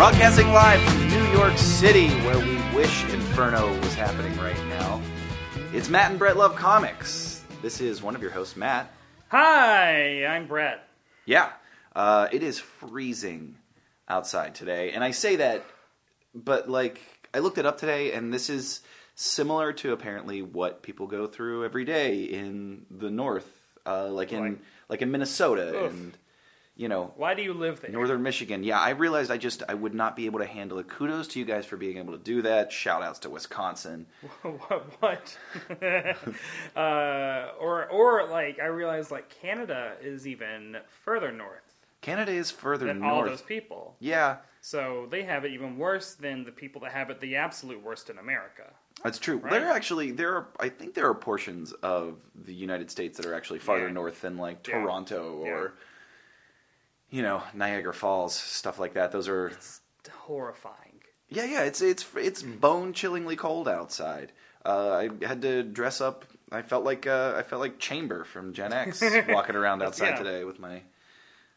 Broadcasting live from New York City, where we wish Inferno was happening right now. It's Matt and Brett Love Comics. This is one of your hosts, Matt. Hi, I'm Brett. Yeah, uh, it is freezing outside today, and I say that, but like I looked it up today, and this is similar to apparently what people go through every day in the north, uh, like in Like- like in Minnesota Oof. and you know Why do you live there? Northern Michigan. Yeah, I realized I just I would not be able to handle it. Kudos to you guys for being able to do that. Shout outs to Wisconsin. what? what? uh, or or like I realized like Canada is even further north Canada is further than north. all those people, Yeah, so they have it even worse than the people that have it the absolute worst in America. that's true. Right. There are actually there are I think there are portions of the United States that are actually farther Yeah. north than like Toronto Yeah. or you know Niagara Falls stuff like that. Those are It's horrifying. yeah yeah. It's it's it's bone chillingly cold outside. Uh, I had to dress up. I felt like uh, I felt like Chamber from Gen X walking around outside Yeah. today with my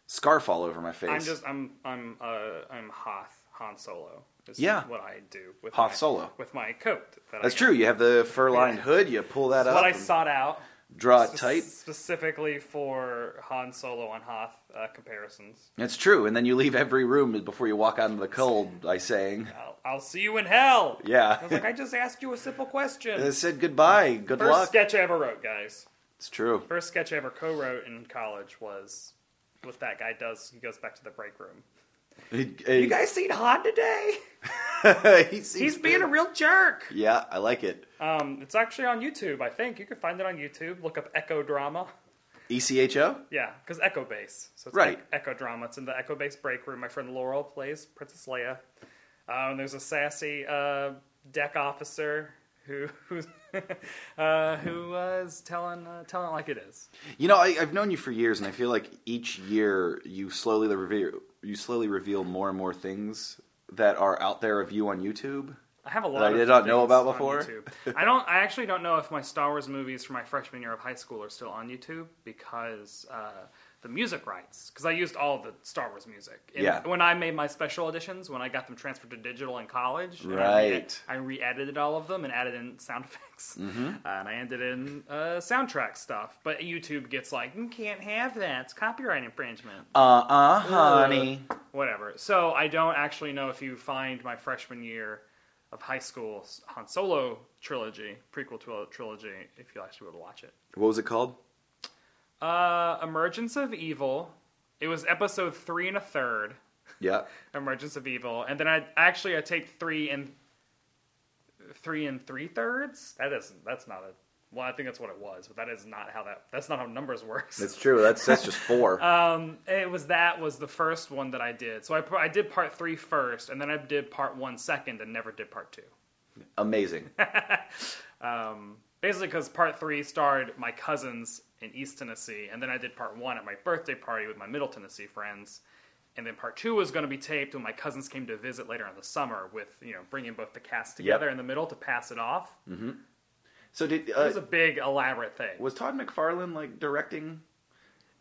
scarf all over my face. I'm just I'm I'm uh I'm Hoth Han Solo. Is Yeah. what I do with Hoth my, Solo. with my coat. That That's true. You have the fur-lined hood. You pull that It's up. what I and sought out. Draw it tight. Specifically for Han Solo and Hoth uh, comparisons. It's true. And then you leave every room before you walk out into the cold by saying, I'll, I'll see you in hell. "Yeah." I was like, I just asked you a simple question. I said goodbye. Good First luck. sketch I ever wrote, guys. It's true. First sketch I ever co-wrote in college was what that guy does. He goes back to the break room. You guys seen Han today? he's, He's being a real jerk. Yeah, I like it. Um, it's actually on YouTube. I think you can find it on YouTube. Look up Echo Drama. E ECHO. Yeah, because Echo Base. So it's Right. like Echo Drama. It's in the Echo Base break room. My friend Laurel plays Princess Leia. Uh, and there's a sassy uh, deck officer who uh, who was telling uh, telling it like it is. You know, I, I've known you for years, and I feel like each year you slowly reveal you slowly reveal more and more things that are out there of you on YouTube. I have a lot. That I did not know about before? I don't. I actually don't know if my Star Wars movies from my freshman year of high school are still on YouTube because uh, the music rights. Because I used all the Star Wars music. And Yeah. When I made my special editions, when I got them transferred to digital in college, I re- Right. I re-edited all of them and added in sound effects, Mm-hmm. uh, and I ended in uh, soundtrack stuff. But YouTube gets like, you can't have that. It's copyright infringement. Uh uh, honey. Whatever. So I don't actually know if you find my freshman year of high school Han Solo trilogy, prequel to trilogy, if you actually would watch it. What was it called? Uh, Emergence of Evil. It was episode three and a third. Yeah. Emergence of Evil, and then I actually I taped three and three and three thirds. That isn't. That's not a. Well, I think that's what it was, but that is not how that. That's not how numbers works. That's true. That's that's just four. Um, it was that was the first one that I did. So I I did part three first, and then I did part one second, and never did part two. Amazing. Um, basically, because part three starred my cousins in East Tennessee, and then I did part one at my birthday party with my Middle Tennessee friends, and then part two was going to be taped when my cousins came to visit later in the summer, with you know bringing both the cast together in the middle to pass it off. So did It uh, was a big elaborate thing. was Todd McFarlane like directing?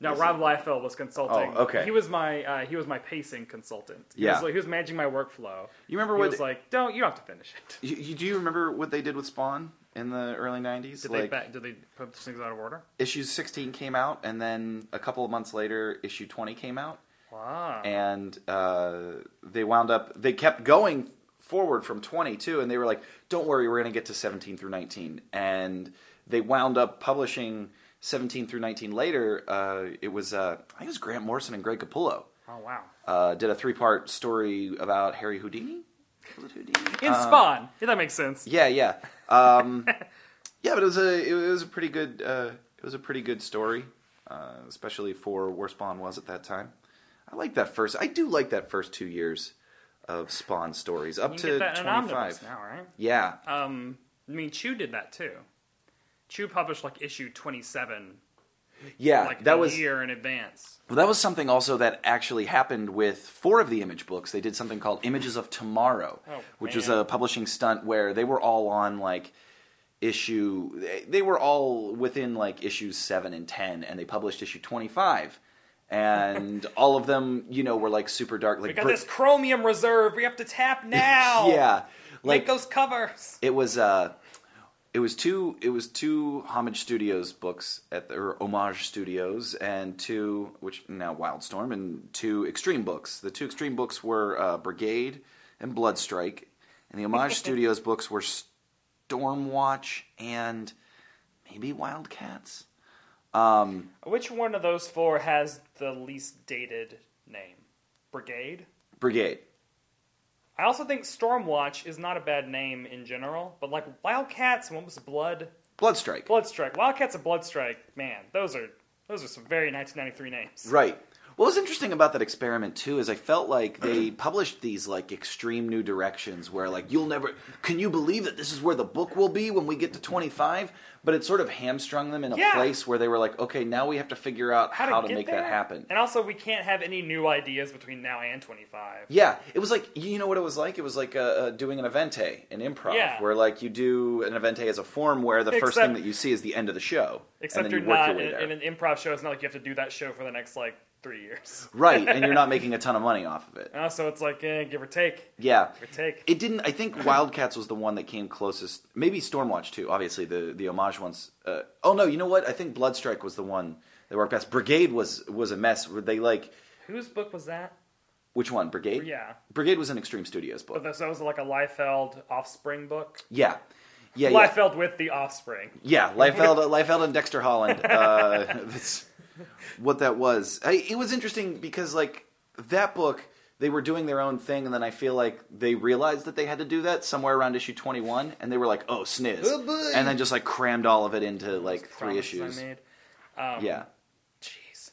No, Rob Liefeld was consulting. Oh, okay. He was my uh, he was my pacing consultant. He Yeah. was, like, he was managing my workflow. You remember he what- was like, "Don't you don't have to finish it." You, you, do you remember what they did with Spawn in the early '90s? Did like they did they put things out of order? issue 16 came out, and then a couple of months later, issue 20 came out, Wow. and uh, they wound up. They kept going forward from 20 too, and they were like, "Don't worry, we're going to get to 17 through 19," and they wound up publishing 17 through 19 later. Uh, it was uh, I think it was Grant Morrison and Greg Capullo oh wow. uh, did a three part story about Harry Houdini. Was it Houdini? In Uh, Spawn. Yeah, that makes sense. Yeah, yeah, um, yeah. But it was a it was a pretty good uh, it was a pretty good story, uh, especially for where Spawn was at that time. I like that first. I do like that first two years of Spawn stories up to can get that in an twenty five. now, right? Yeah, Um, I mean, Chew did that too. Chew published like issue twenty-seven, yeah. like that a was year in advance. well, that was something also that actually happened with four of the image books. They did something called Images of Tomorrow, Oh, which was a publishing stunt where they were all on like issue they, they were all within like issues 7 and 10 and they published issue 25 and all of them, you know, were like super dark. Like We got Br- this chromium reserve. We have to tap now. yeah, Make like those covers. it was uh it was two it was two homage studios books at the, or homage studios and two which now wildstorm and two extreme books the two extreme books were uh, brigade and bloodstrike and the homage studios books were stormwatch and maybe wildcats um Which one of those four has the least dated name? Brigade. brigade I also think Stormwatch is not a bad name in general, but like Wildcats and what was Blood bloodstrike Bloodstrike. Wildcats and Bloodstrike, man, those are those are some very 1993 names. Right. What was interesting about that experiment too is I felt like they published these like extreme new directions where like you'll never can you believe that this is where the book will be when we get to 25 but it sort of hamstrung them in a Yeah. place where they were like okay now we have to figure out how, to, get make there? that happen. And also, we can't have any new ideas between now and 25. Yeah, it was like you know what it was like. It was like uh, uh, doing an evente, an improv, Yeah. where like you do an evente as a form where the first Except- thing that you see is the end of the show, Except and you're then you work not your way in, there. in an improv show. It's not like you have to do that show for the next like three years. right, and you're not making a ton of money off of it. And also, it's like eh, give or take, Yeah, give or take. It didn't. I think Wildcats was the one that came closest. Maybe Stormwatch too. Obviously, the the homage ones. Uh, oh no, you know what? I think Bloodstrike was the one that worked best. Brigade was was a mess. Were they like Whose book was that? which one? Brigade. Yeah, Brigade was an Extreme Studios book. that that was like a Liefeld Offspring book. Yeah, yeah, yeah. Liefeld with the Offspring. Yeah, Liefeld, Liefeld and Dexter Holland. Uh, what that was. I, it was interesting because like that book, they were doing their own thing, and then I feel like they realized that they had to do that somewhere around issue twenty one, and they were like, "Oh, sniz," Oh, and then just like crammed all of it into like three issues. Um, Yeah, Jeez.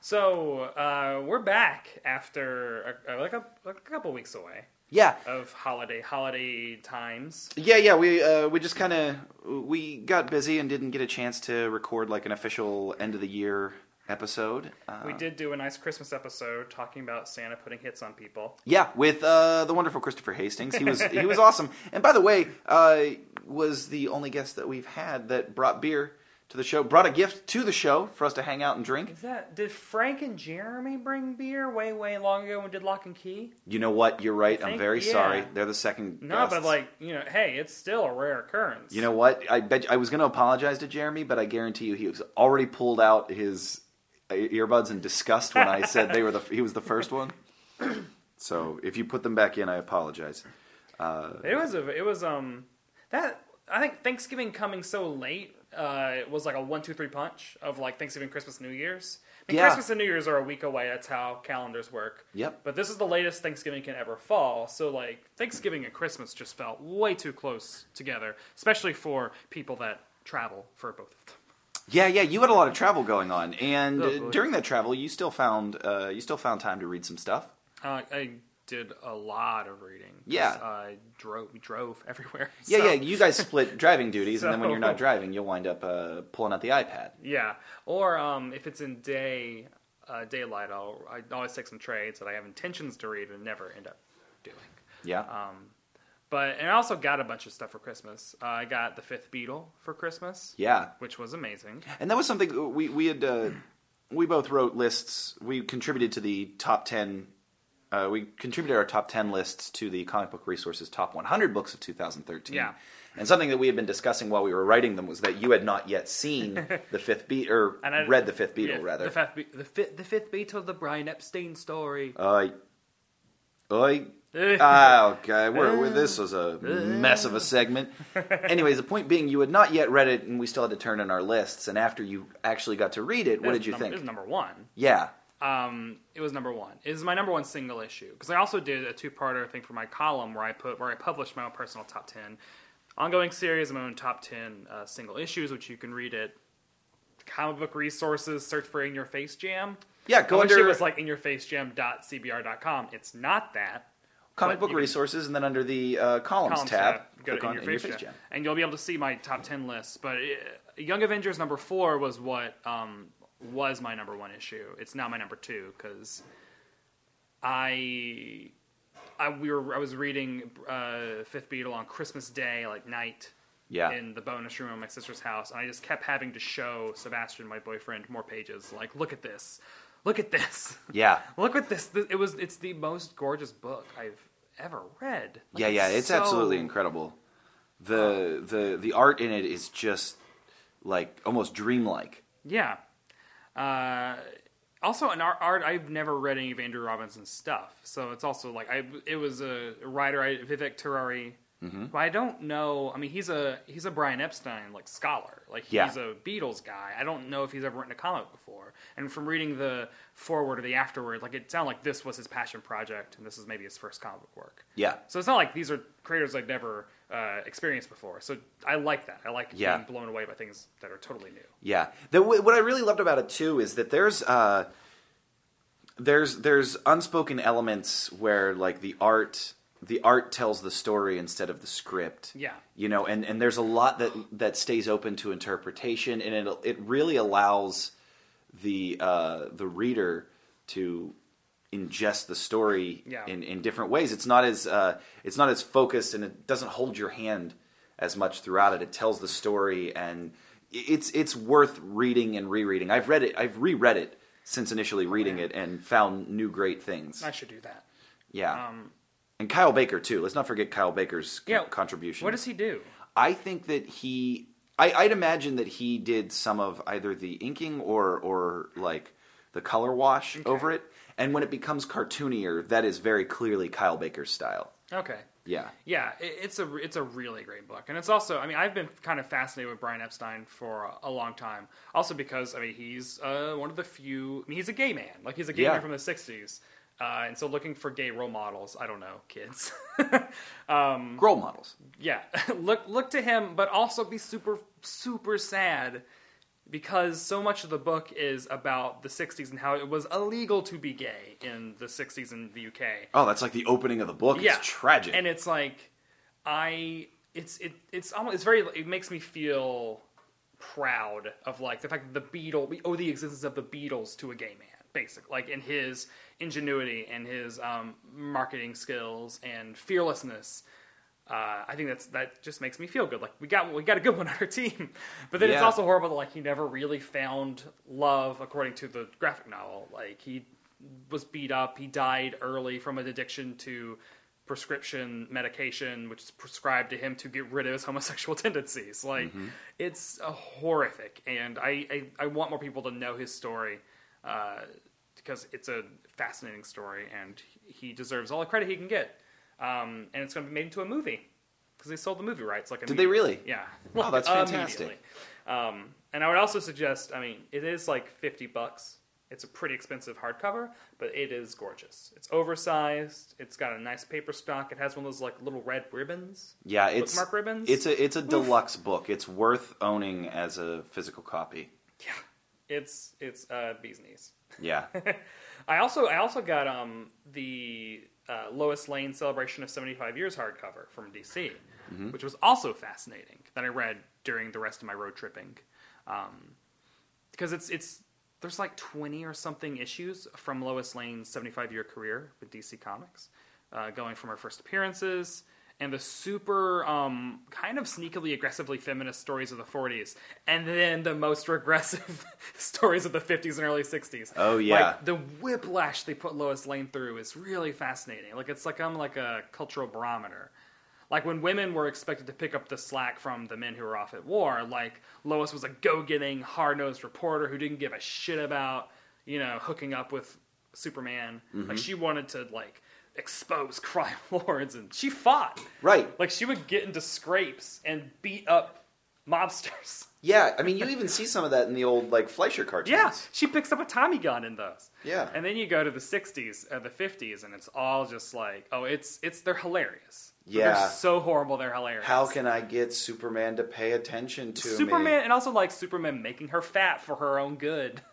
So uh, we're back after a, like a, a couple weeks away yeah, of holiday holiday times. yeah, yeah. We uh, we just kind of we got busy and didn't get a chance to record like an official end of the year episode. Uh, We did do a nice Christmas episode talking about Santa putting hits on people. Yeah, with uh, the wonderful Christopher Hastings. He was he was awesome. And by the way, uh, was the only guest that we've had that brought beer to the show, brought a gift to the show for us to hang out and drink. Is that did Frank and Jeremy bring beer way way long ago when we did Locke and Key? You know what? You're right. I'm very yeah. sorry. They're the second. No, guests. but like you know, hey, it's still a rare occurrence. You know what? I bet I was going to apologize to Jeremy, but I guarantee you he was already pulled out his uh, earbuds in disgust when I said they were the he was the first one. So if you put them back in, I apologize. It was a it was um that I think Thanksgiving coming so late uh it was like a one two three punch of like Thanksgiving, Christmas, New Year's. I mean, Yeah. Christmas and New Year's are a week away. That's how calendars work. Yep. But this is the latest Thanksgiving can ever fall. So like Thanksgiving and Christmas just felt way too close together, especially for people that travel for both of them. Yeah, yeah, you had a lot of travel going on, and Oh, during that travel, you still found uh, you still found time to read some stuff. Uh, I did a lot of reading. Yeah. I drove drove everywhere. Yeah, So- yeah, you guys split driving duties, and then when you're not driving, you'll wind up uh, pulling out the iPad. Yeah, or um, if it's in day uh, daylight, I'll I always take some trades that I have intentions to read and never end up doing. Yeah, Um, but and I also got a bunch of stuff for Christmas. Uh, I got the Fifth Beatle for Christmas, yeah, which was amazing. and that was something we we had. Uh, we both wrote lists. We contributed to the top ten. Uh, we contributed our top ten lists to the Comic Book Resources top 100 books of 2013. Yeah. And something that we had been discussing while we were writing them was that you had not yet seen the fifth beat or I- read the fifth Beatle Yeah, rather. the fifth, Be- the fifth, the Fifth Beatle, the Brian Epstein story. Oi. Oi. ah, okay. We're, we're, this was a mess of a segment. Anyways, the point being, you had not yet read it, and we still had to turn in our lists. And after you actually got to read it, what did you num- think? It was number one. yeah. Um, it was number one. It was my number one single issue because I also did a two-parter thing for my column where I put where I published my own personal top ten ongoing series of my own top ten uh, single issues, which you can read at comic book resources. Search for In Your Face Jam. Yeah, go I under it was like inyourfacejam.cbr.com. It's not that. comic book resources, and then under the uh, columns, columns tab, tab, go click to on In Your Face, Jam. Jam. and you'll be able to see my top ten list. But uh, Young Avengers number four was what um, was my number one issue. It's now my number two because I, I we were I was reading uh, Fifth Beatle on Christmas Day, like night. Yeah. In the bonus room at my sister's house, and I just kept having to show Sebastian, my boyfriend, more pages. Like, look at this. look at this. Yeah. Look at this. It was. It's the most gorgeous book I've ever read. Like, yeah, yeah, it's so- absolutely incredible. The the the art in it is just like almost dreamlike. Yeah. Uh, also, in art, I've never read any of Andrew Robinson's stuff, so it's also like I. It was a writer, I, Vivek Tiwary, Mm-hmm. but I don't know. I mean, he's a he's a Brian Epstein like scholar, like he's Yeah. a Beatles guy. I don't know if he's ever written a comic before. And from reading the forward or the afterward, like it sounded like this was his passion project, and this is maybe his first comic book work. Yeah. So it's not like these are creators I've never uh, experienced before. So I like that. I like Yeah. being blown away by things that are totally new. Yeah. The, what I really loved about it too is that there's uh, there's there's unspoken elements where like the art the art tells the story instead of the script. Yeah. You know, and, and there's a lot that that stays open to interpretation, and it it really allows the uh, the reader to ingest the story Yeah. in, in different ways. It's not as uh, it's not as focused, and it doesn't hold your hand as much throughout it. It tells the story, and it's it's worth reading and rereading. I've read it. I've reread it since initially reading man. it, and found new great things. I should do that. Yeah, Um, and Kyle Baker too. Let's not forget Kyle Baker's co- contribution. what does he do? I think that he. I, I'd imagine that he did some of either the inking or or like the color wash over it. And when it becomes cartoonier, that is very clearly Kyle Baker's style. Okay. Yeah. Yeah, it, it's a it's a really great book, and it's also I mean I've been kind of fascinated with Brian Epstein for a, a long time. Also because I mean he's uh, one of the few. I mean, he's a gay man, like he's a gay Yeah. man from the '60s, uh, and so looking for gay role models. I don't know, kids. Um, Role models. yeah, look look to him, but also be super super sad because so much of the book is about the '60s and how it was illegal to be gay in the '60s in the UK. Oh, that's like the opening of the book. Yeah. It's tragic. and it's like I it's it it's almost it's very it makes me feel proud of like the fact that the Beatles we owe the existence of the Beatles to a gay man basically like in his ingenuity and his um, marketing skills and fearlessness uh, I think that's that just makes me feel good. Like we got we got a good one on our team, but then it's also horrible that like he never really found love according to the graphic novel. Like he was beat up. He died early from an addiction to prescription medication, which is prescribed to him to get rid of his homosexual tendencies. Like Mm-hmm. it's uh, horrific, and I, I I want more people to know his story. Uh, because it's a fascinating story, and he deserves all the credit he can get. Um, and it's going to be made into a movie because they sold the movie rights. Like Did they really? Yeah. Oh, that's fantastic. Um, and I would also suggest. I mean, it is like fifty bucks. It's a pretty expensive hardcover, but it is gorgeous. It's oversized. It's got a nice paper stock. It has one of those like little red ribbons. yeah, it's bookmark ribbons? It's a it's a deluxe book. It's worth owning as a physical copy. Yeah, it's it's uh, bee's knees. Yeah. I also I also got um the uh, Lois Lane celebration of 75 years hardcover from DC, which was also fascinating that I read during the rest of my road tripping, um, because it's it's there's like 20 or something issues from Lois Lane's 75 year career with DC Comics, uh, going from her first appearances and the super um, kind of sneakily aggressively feminist stories of the 40s, and then the most regressive stories of the 50s and early 60s. Oh, yeah. Like, the whiplash they put Lois Lane through is really fascinating. Like it's like I'm like a cultural barometer. Like when women were expected to pick up the slack from the men who were off at war, like Lois was a go-getting, hard-nosed reporter who didn't give a shit about, you know, hooking up with Superman. Like she wanted to like expose crime lords and she fought. right. Like she would get into scrapes and beat up mobsters. Yeah, I mean you even see some of that in the old like Fleischer cartoons. Yeah, she picks up a Tommy gun in those. Yeah. and then you go to the '60s, uh, the '50s, and it's all just like, oh, it's it's they're hilarious. Yeah. they're so horrible. They're hilarious. How can I get Superman to pay attention to Superman, me? and also like Superman making her fat for her own good.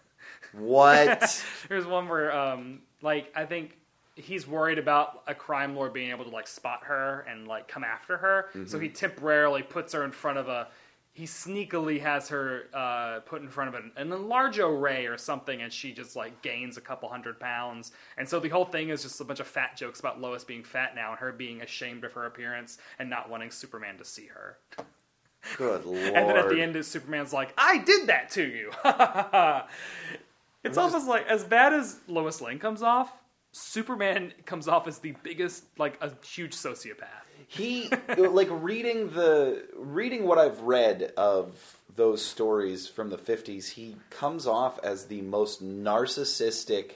What? There's one where, um, like, I think he's worried about a crime lord being able to like spot her and like come after her, so Mm-hmm. he temporarily puts her in front of a. He sneakily has her uh, put in front of an, an enlarge array or something, and she just like gains a couple hundred pounds. And so the whole thing is just a bunch of fat jokes about Lois being fat now and her being ashamed of her appearance and not wanting Superman to see her. Good lord. And then at the end, Superman's like, "I did that to you." It's almost like as bad as Lois Lane comes off, Superman comes off as the biggest, like a huge sociopath. he like reading the reading what I've read of those stories from the 50s he comes off as the most narcissistic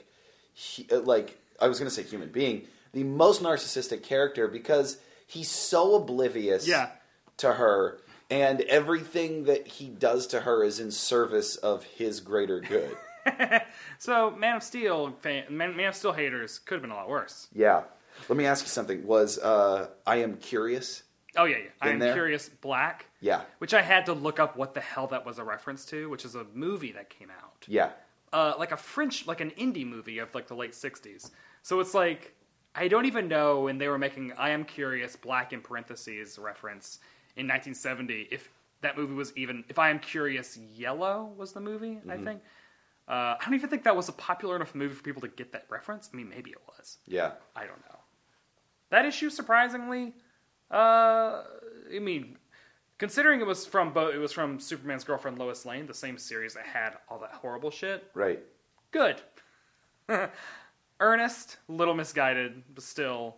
he- like I was going to say human being the most narcissistic character because he's so oblivious Yeah. to her and everything that he does to her is in service of his greater good. So Man of Steel, fan, Man, Man of Steel haters could have been a lot worse. yeah. Let me ask you something. Was uh, I am curious? Oh yeah, yeah. I am there? Curious Black, Yeah. which I had to look up what the hell that was a reference to, which is a movie that came out. Yeah. uh, like a French, like an indie movie of like the late '60s. So it's like I don't even know when they were making "I Am Curious" black in parentheses reference in 1970 if that movie was even if "I Am Curious" yellow was the movie. I think. Uh, I don't even think that was a popular enough movie for people to get that reference. I mean, maybe it was. Yeah. I don't know. That issue, surprisingly, uh, I mean, considering it was from both, it was from Superman's girlfriend Lois Lane, the same series that had all that horrible shit Right. good. Earnest, little misguided, but still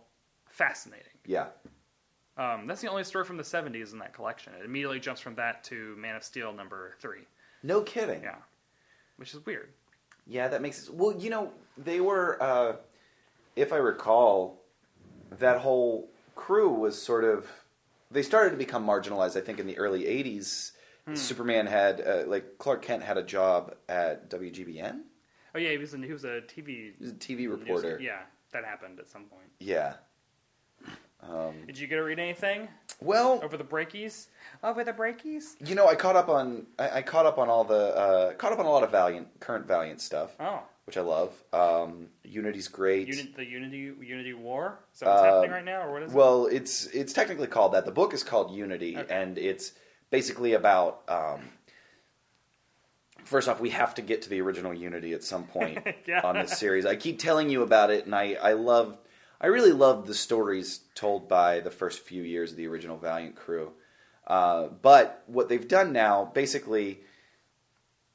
fascinating. Yeah. Um, that's the only story from the 70s in that collection. It immediately jumps from that to Man of Steel number three. No kidding. Yeah. Which is weird. Yeah, that makes sense. Well, you know, they were, uh, if I recall, that whole crew was sort of. They started to become marginalized, I think, in the early 80s. Superman had, uh, like, Clark Kent had a job at WGBS? Oh, yeah, he was, a, he was a TV was a TV news- reporter. Yeah, that happened at some point. Yeah. Um, Did you get to read anything well, over the breakies? Over the breakies? you know, I caught up on I, I caught up on all the uh, caught up on a lot of Valiant current Valiant stuff, Oh, which I love. Um, Unity's great. Uni- the Unity Unity War? Is that what's Uh, happening right now, or what is it? Well, it's it's technically called that. The book is called Unity, Okay. and it's basically about. Um, first off, we have to get to the original Unity at some point Yeah. on this series. I keep telling you about it, and I I love. I really love the stories told by the first few years of the original Valiant crew. Uh, but what they've done now, basically,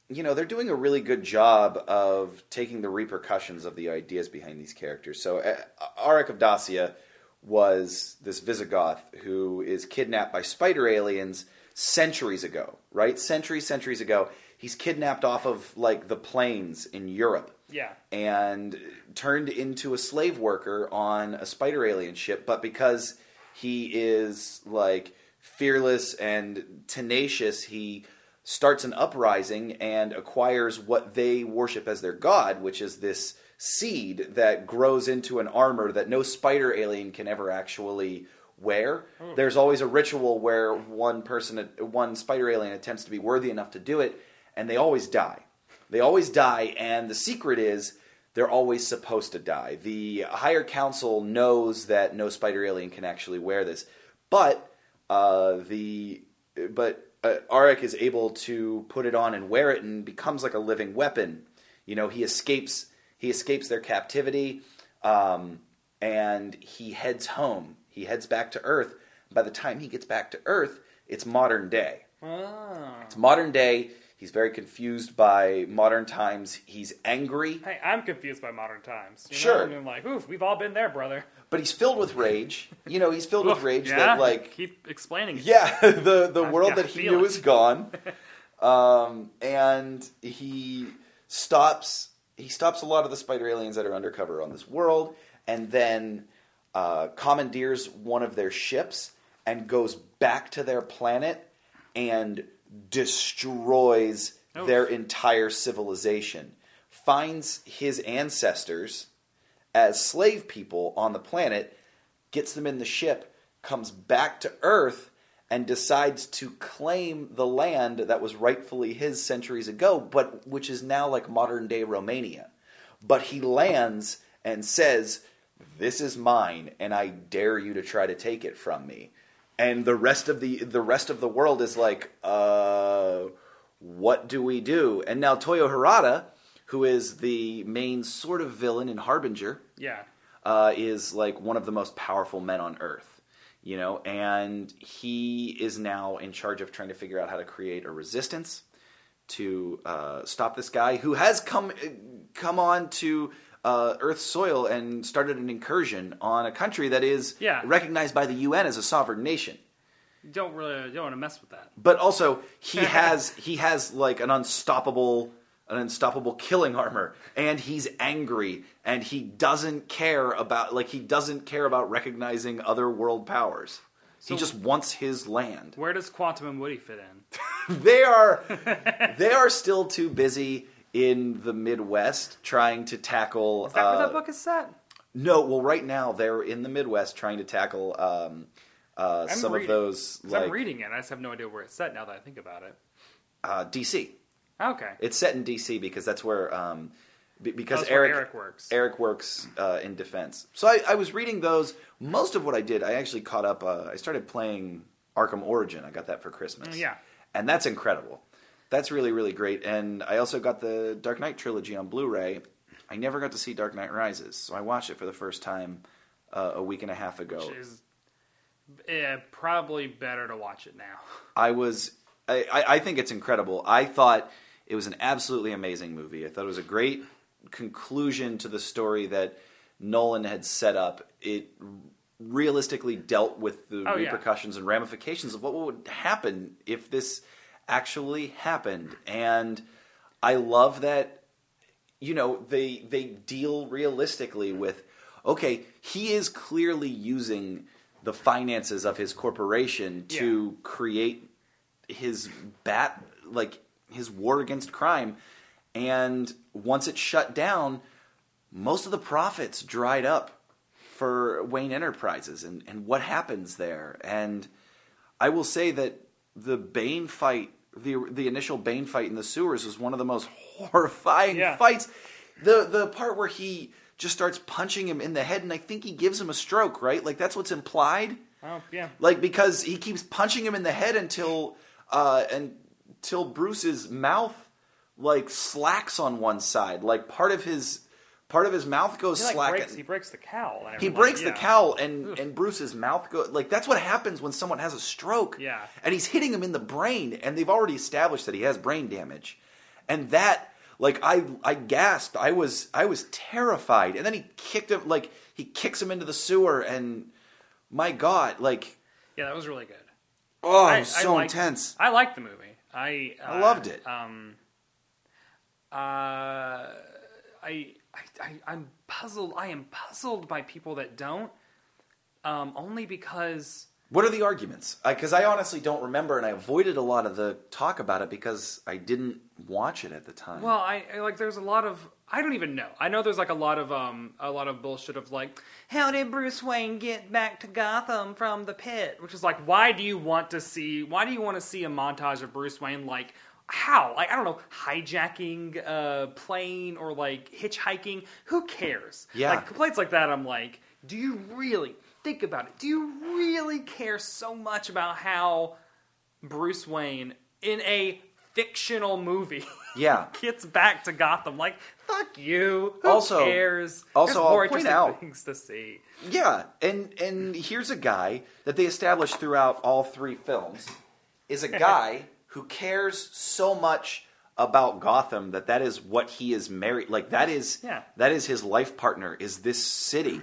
you know, they're doing a really good job of taking the repercussions of the ideas behind these characters. So, uh, Aric of Dacia was this Visigoth who is kidnapped by spider aliens centuries ago, right? Centuries, centuries ago. He's kidnapped off of, like, the plains in Europe yeah. and turned into a slave worker on a spider alien ship. But because he is like fearless and tenacious, he starts an uprising and acquires what they worship as their god, which is this seed that grows into an armor that no spider alien can ever actually wear. Hmm. There's always a ritual where one person, one spider alien attempts to be worthy enough to do it, and they always die. They always die, and the secret is they're always supposed to die. The higher council knows that no spider alien can actually wear this, but uh, the but uh, Aric is able to put it on and wear it, and becomes like a living weapon. You know, he escapes he escapes their captivity, um, and he heads home. He heads back to Earth. By the time he gets back to Earth, it's modern day. Oh. It's modern day. He's very confused by modern times. He's angry, Hey, I'm confused by modern times. You Sure. Know? I'm like, oof, we've all been there, brother. but he's filled with rage. You know, he's filled with rage yeah? that like keep explaining. it. yeah, the the I've world that he knew is gone. Um, and he stops he stops a lot of the spider aliens that are undercover on this world and then uh, commandeers one of their ships and goes back to their planet and destroys Oof. their entire civilization. Finds his ancestors as slave people on the planet, gets them in the ship, comes back to Earth, and decides to claim the land that was rightfully his centuries ago, but which is now like modern day Romania. But he lands and says, This is mine, and I dare you to try to take it from me. And the rest of the the rest of the world is like, uh what do we do? And now Toyo Harada, who is the main sort of villain in Harbinger, Yeah. uh, is like one of the most powerful men on earth, you know, and he is now in charge of trying to figure out how to create a resistance to uh, stop this guy who has come come on to uh, Earth's soil and started an incursion on a country that is Yeah. recognized by the UN as a sovereign nation. Don't really don't want to mess with that. But also he has he has like an unstoppable an unstoppable killing armor and he's angry and he doesn't care about like he doesn't care about recognizing other world powers. he just wants his land. Where does Quantum and Woody fit in? they are they are still too busy in the Midwest trying to tackle Is that where uh, that book is set? No, well right now they're in the Midwest trying to tackle um, uh, some reading- of those like I'm reading it. I just have no idea where it's set now that I think about it. uh, DC. Okay. It's set in DC because that's where um, be- because That's where Eric Eric works. Eric works uh, in defense. So I, I was reading those. Most of what I did, I actually caught up. Uh, I started playing Arkham Origin. I got that for Christmas. Yeah. and that's incredible. That's really really great. And I also got the Dark Knight trilogy on Blu-ray. I never got to see Dark Knight Rises, so I watched it for the first time uh, a week and a half ago. Which is yeah, probably better to watch it now. I was I, I, think it's incredible. I thought it was an absolutely amazing movie. I thought it was a great conclusion to the story that Nolan had set up. It realistically dealt with the Oh, yeah. repercussions and ramifications of what would happen if this actually happened. And I love that you know they they deal realistically with okay he is clearly using the finances of his corporation to create his bat like his war against crime. And once it shut down most of the profits dried up for Wayne Enterprises and, and what happens there. And I will say that the Bane fight the the initial Bane fight in the sewers was one of the most horrifying Yeah. fights the the part where he just starts punching him in the head and I think he gives him a stroke right like that's what's implied Oh yeah. like because he keeps punching him in the head until uh until Bruce's mouth like slacks on one side like part of his part of his mouth goes He like slack breaks, he breaks the cowl. And he breaks the Yeah. cowl and and Bruce's mouth goes like that's what happens when someone has a stroke Yeah. and he's hitting him in the brain and they've already established that he has brain damage and that like I I gasped I was I was terrified and then he kicked him like he kicks him into the sewer and my god like Yeah, that was really good. oh I- it was I so liked- intense I liked the movie. I I uh, loved it. Um, uh, I, I, I, I'm puzzled. I am puzzled by people that don't. Um, only because what are the arguments because I, honestly don't remember and I avoided a lot of the talk about it because I didn't watch it at the time Well, I, I like. There's a lot of. I don't even know. I know there's like a lot of um a lot of bullshit of like, how did Bruce Wayne get back to Gotham from the pit? Which is like, why do you want to see? Why do you want to see a montage of Bruce Wayne like? How? Like I don't know, hijacking a plane or like hitchhiking. Who cares? Yeah. Like complaints like that. I'm like, do you really think about it? Do you really care so much about how Bruce Wayne in a fictional movie yeah gets back to Gotham. Like, fuck you. Who Also- cares? also, There's I'll more point interesting out- things to see. Yeah, and and here's a guy that they established throughout all three films is a guy who cares so much about Gotham that that is what he is married like that is Yeah. that is his life partner is this city.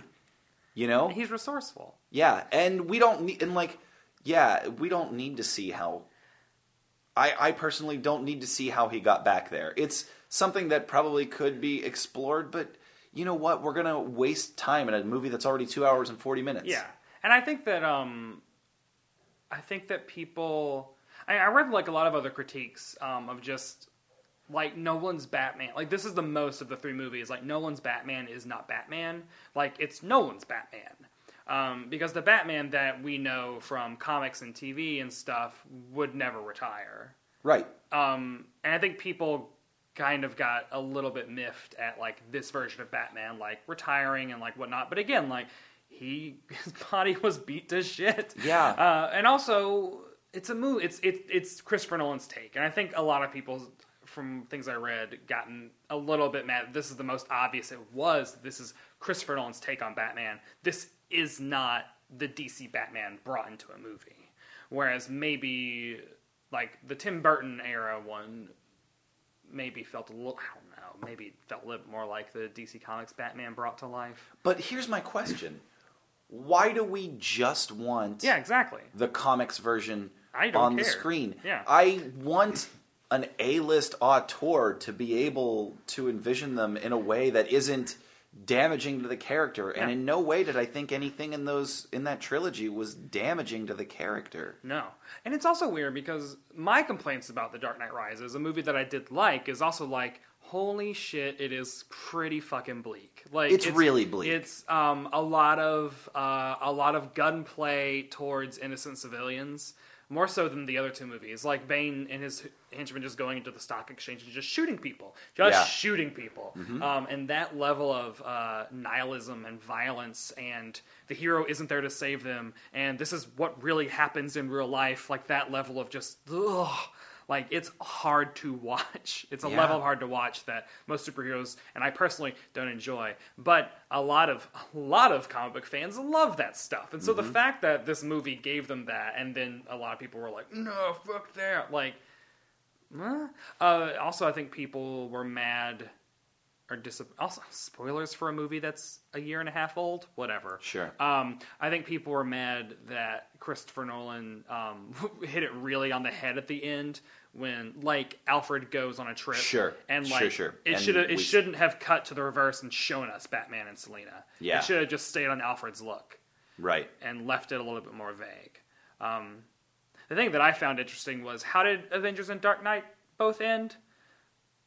You know? He's resourceful. Yeah, and we don't need and like yeah, we don't need to see how I I personally don't need to see how he got back there. It's something that probably could be explored, but you know what? We're gonna waste time in a movie that's already two hours and forty minutes. Yeah, and I think that um, I think that people. I, I read like a lot of other critiques um, of just like Nolan's Batman. Like this is the most of the three movies. Like Nolan's Batman is not Batman. Like it's Nolan's Batman. Um, because the Batman that we know from comics and TV and stuff would never retire. Right. Um, and I think people kind of got a little bit miffed at like this version of Batman, like retiring and like whatnot. But again, like he his body was beat to shit. Yeah. Uh, and also, it's a movie. It's it, it's Christopher Nolan's take, and I think a lot of people, from things I read, gotten a little bit mad. This is the most obvious. It was. This is Christopher Nolan's take on Batman. This is not the DC Batman brought into a movie. Whereas maybe like the Tim Burton era one maybe felt a little. I don't know. Maybe it felt a little more like the DC Comics Batman brought to life. But here's my question: Why do we just want Yeah, exactly. the comics version I don't on the screen? Yeah. I want an A-list auteur to be able to envision them in a way that isn't damaging to the character, and Yeah. in no way did I think anything in those in that trilogy was damaging to the character. No. And it's also weird because my complaints about The Dark Knight Rises, a movie that I did like, is also like, holy shit, it is pretty fucking bleak. Like It's really bleak. It's um, a lot of uh, a lot of gunplay towards innocent civilians. More so than the other two movies, like Bane and his henchmen just going into the stock exchange and just shooting people, just Yeah. shooting people, um, and that level of uh, nihilism and violence, and the hero isn't there to save them, and this is what really happens in real life. Like that level of just, ugh, like it's hard to watch. It's a Yeah. level of hard to watch that most superheroes, and I personally don't enjoy. But a lot of a lot of comic book fans love that stuff, and so Mm-hmm. the fact that this movie gave them that, and then a lot of people were like, "No, fuck that!" Like. Uh, also, I think people were mad or dis- also spoilers for a movie that's a year and a half old. Whatever. Sure. Um, I think people were mad that Christopher Nolan um, hit it really on the head at the end when, like, Alfred goes on a trip. Sure. And like, sure. it should it we- shouldn't have cut to the reverse and shown us Batman and Selina. Yeah. It should have just stayed on Alfred's look Right. and left it a little bit more vague. Um, the thing that I found interesting was how did Avengers and Dark Knight both end?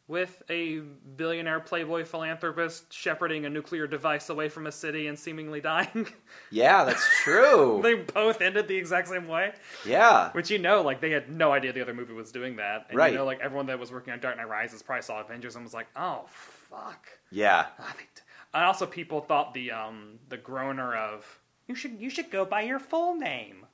With a billionaire playboy philanthropist shepherding a nuclear device away from a city and seemingly dying. Yeah, that's true. they both ended the exact same way. yeah. Which you know, like they had no idea the other movie was doing that. And Right. you know, like everyone that was working on Dark Knight Rises probably saw Avengers and was like, oh fuck. Yeah. I And also, people thought the um the groaner of you should you should go by your full name,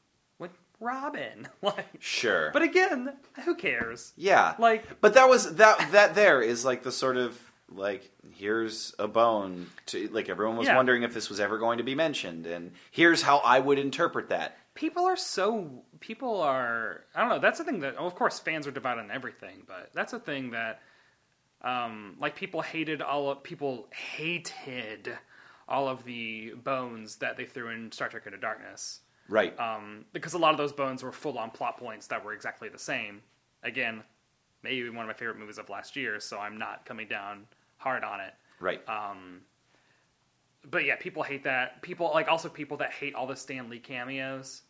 Robin. like, Sure. but again, who cares? yeah. Like, But that was that that there is like the sort of like here's a bone to like everyone was Yeah. wondering if this was ever going to be mentioned and here's how I would interpret that. people are so people are I don't know. That's the thing that of course fans are divided on everything, but that's a thing that um like people hated all of people hated all of the bones that they threw in Star Trek Into Darkness. Right. um, because a lot of those bones were full on plot points that were exactly the same. Again, maybe one of my favorite movies of last year, so I'm not coming down hard on it. right. Um, but yeah, people hate that. People like also people that hate all the Stan Lee cameos.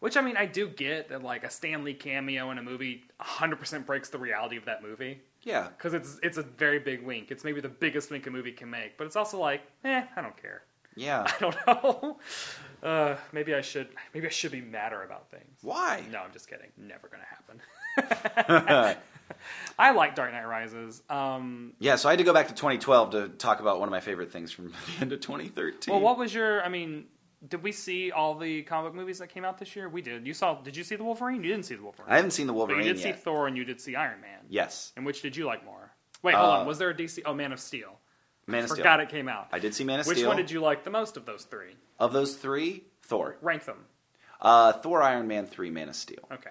Which I mean, I do get that like a Stan Lee cameo in a movie 100% breaks the reality of that movie yeah. because it's it's a very big wink. It's maybe the biggest wink a movie can make, but it's also like, eh, I don't care. Yeah. I don't know. Uh, maybe I should. Maybe I should be madder about things. Why? No, I'm just kidding. Never gonna happen. I like Dark Knight Rises. Um, Yeah, so I had to go back to 2012 to talk about one of my favorite things from the end of 2013. well, what was your? I mean, did we see all the comic movies that came out this year? We did. You saw? Did you see the Wolverine? You didn't see the Wolverine. I haven't seen the but Wolverine you did yet. see Thor and you did see Iron Man. yes. And which did you like more? Wait, hold Uh, on. Was there a DC? Oh, Man of Steel. Man of Steel. Forgot it came out. I did see Man of Steel. Which Steel. one did you like the most of those three? Of those three, Thor. Rank them. Uh, Thor, Iron Man, 3, Man of Steel. Okay.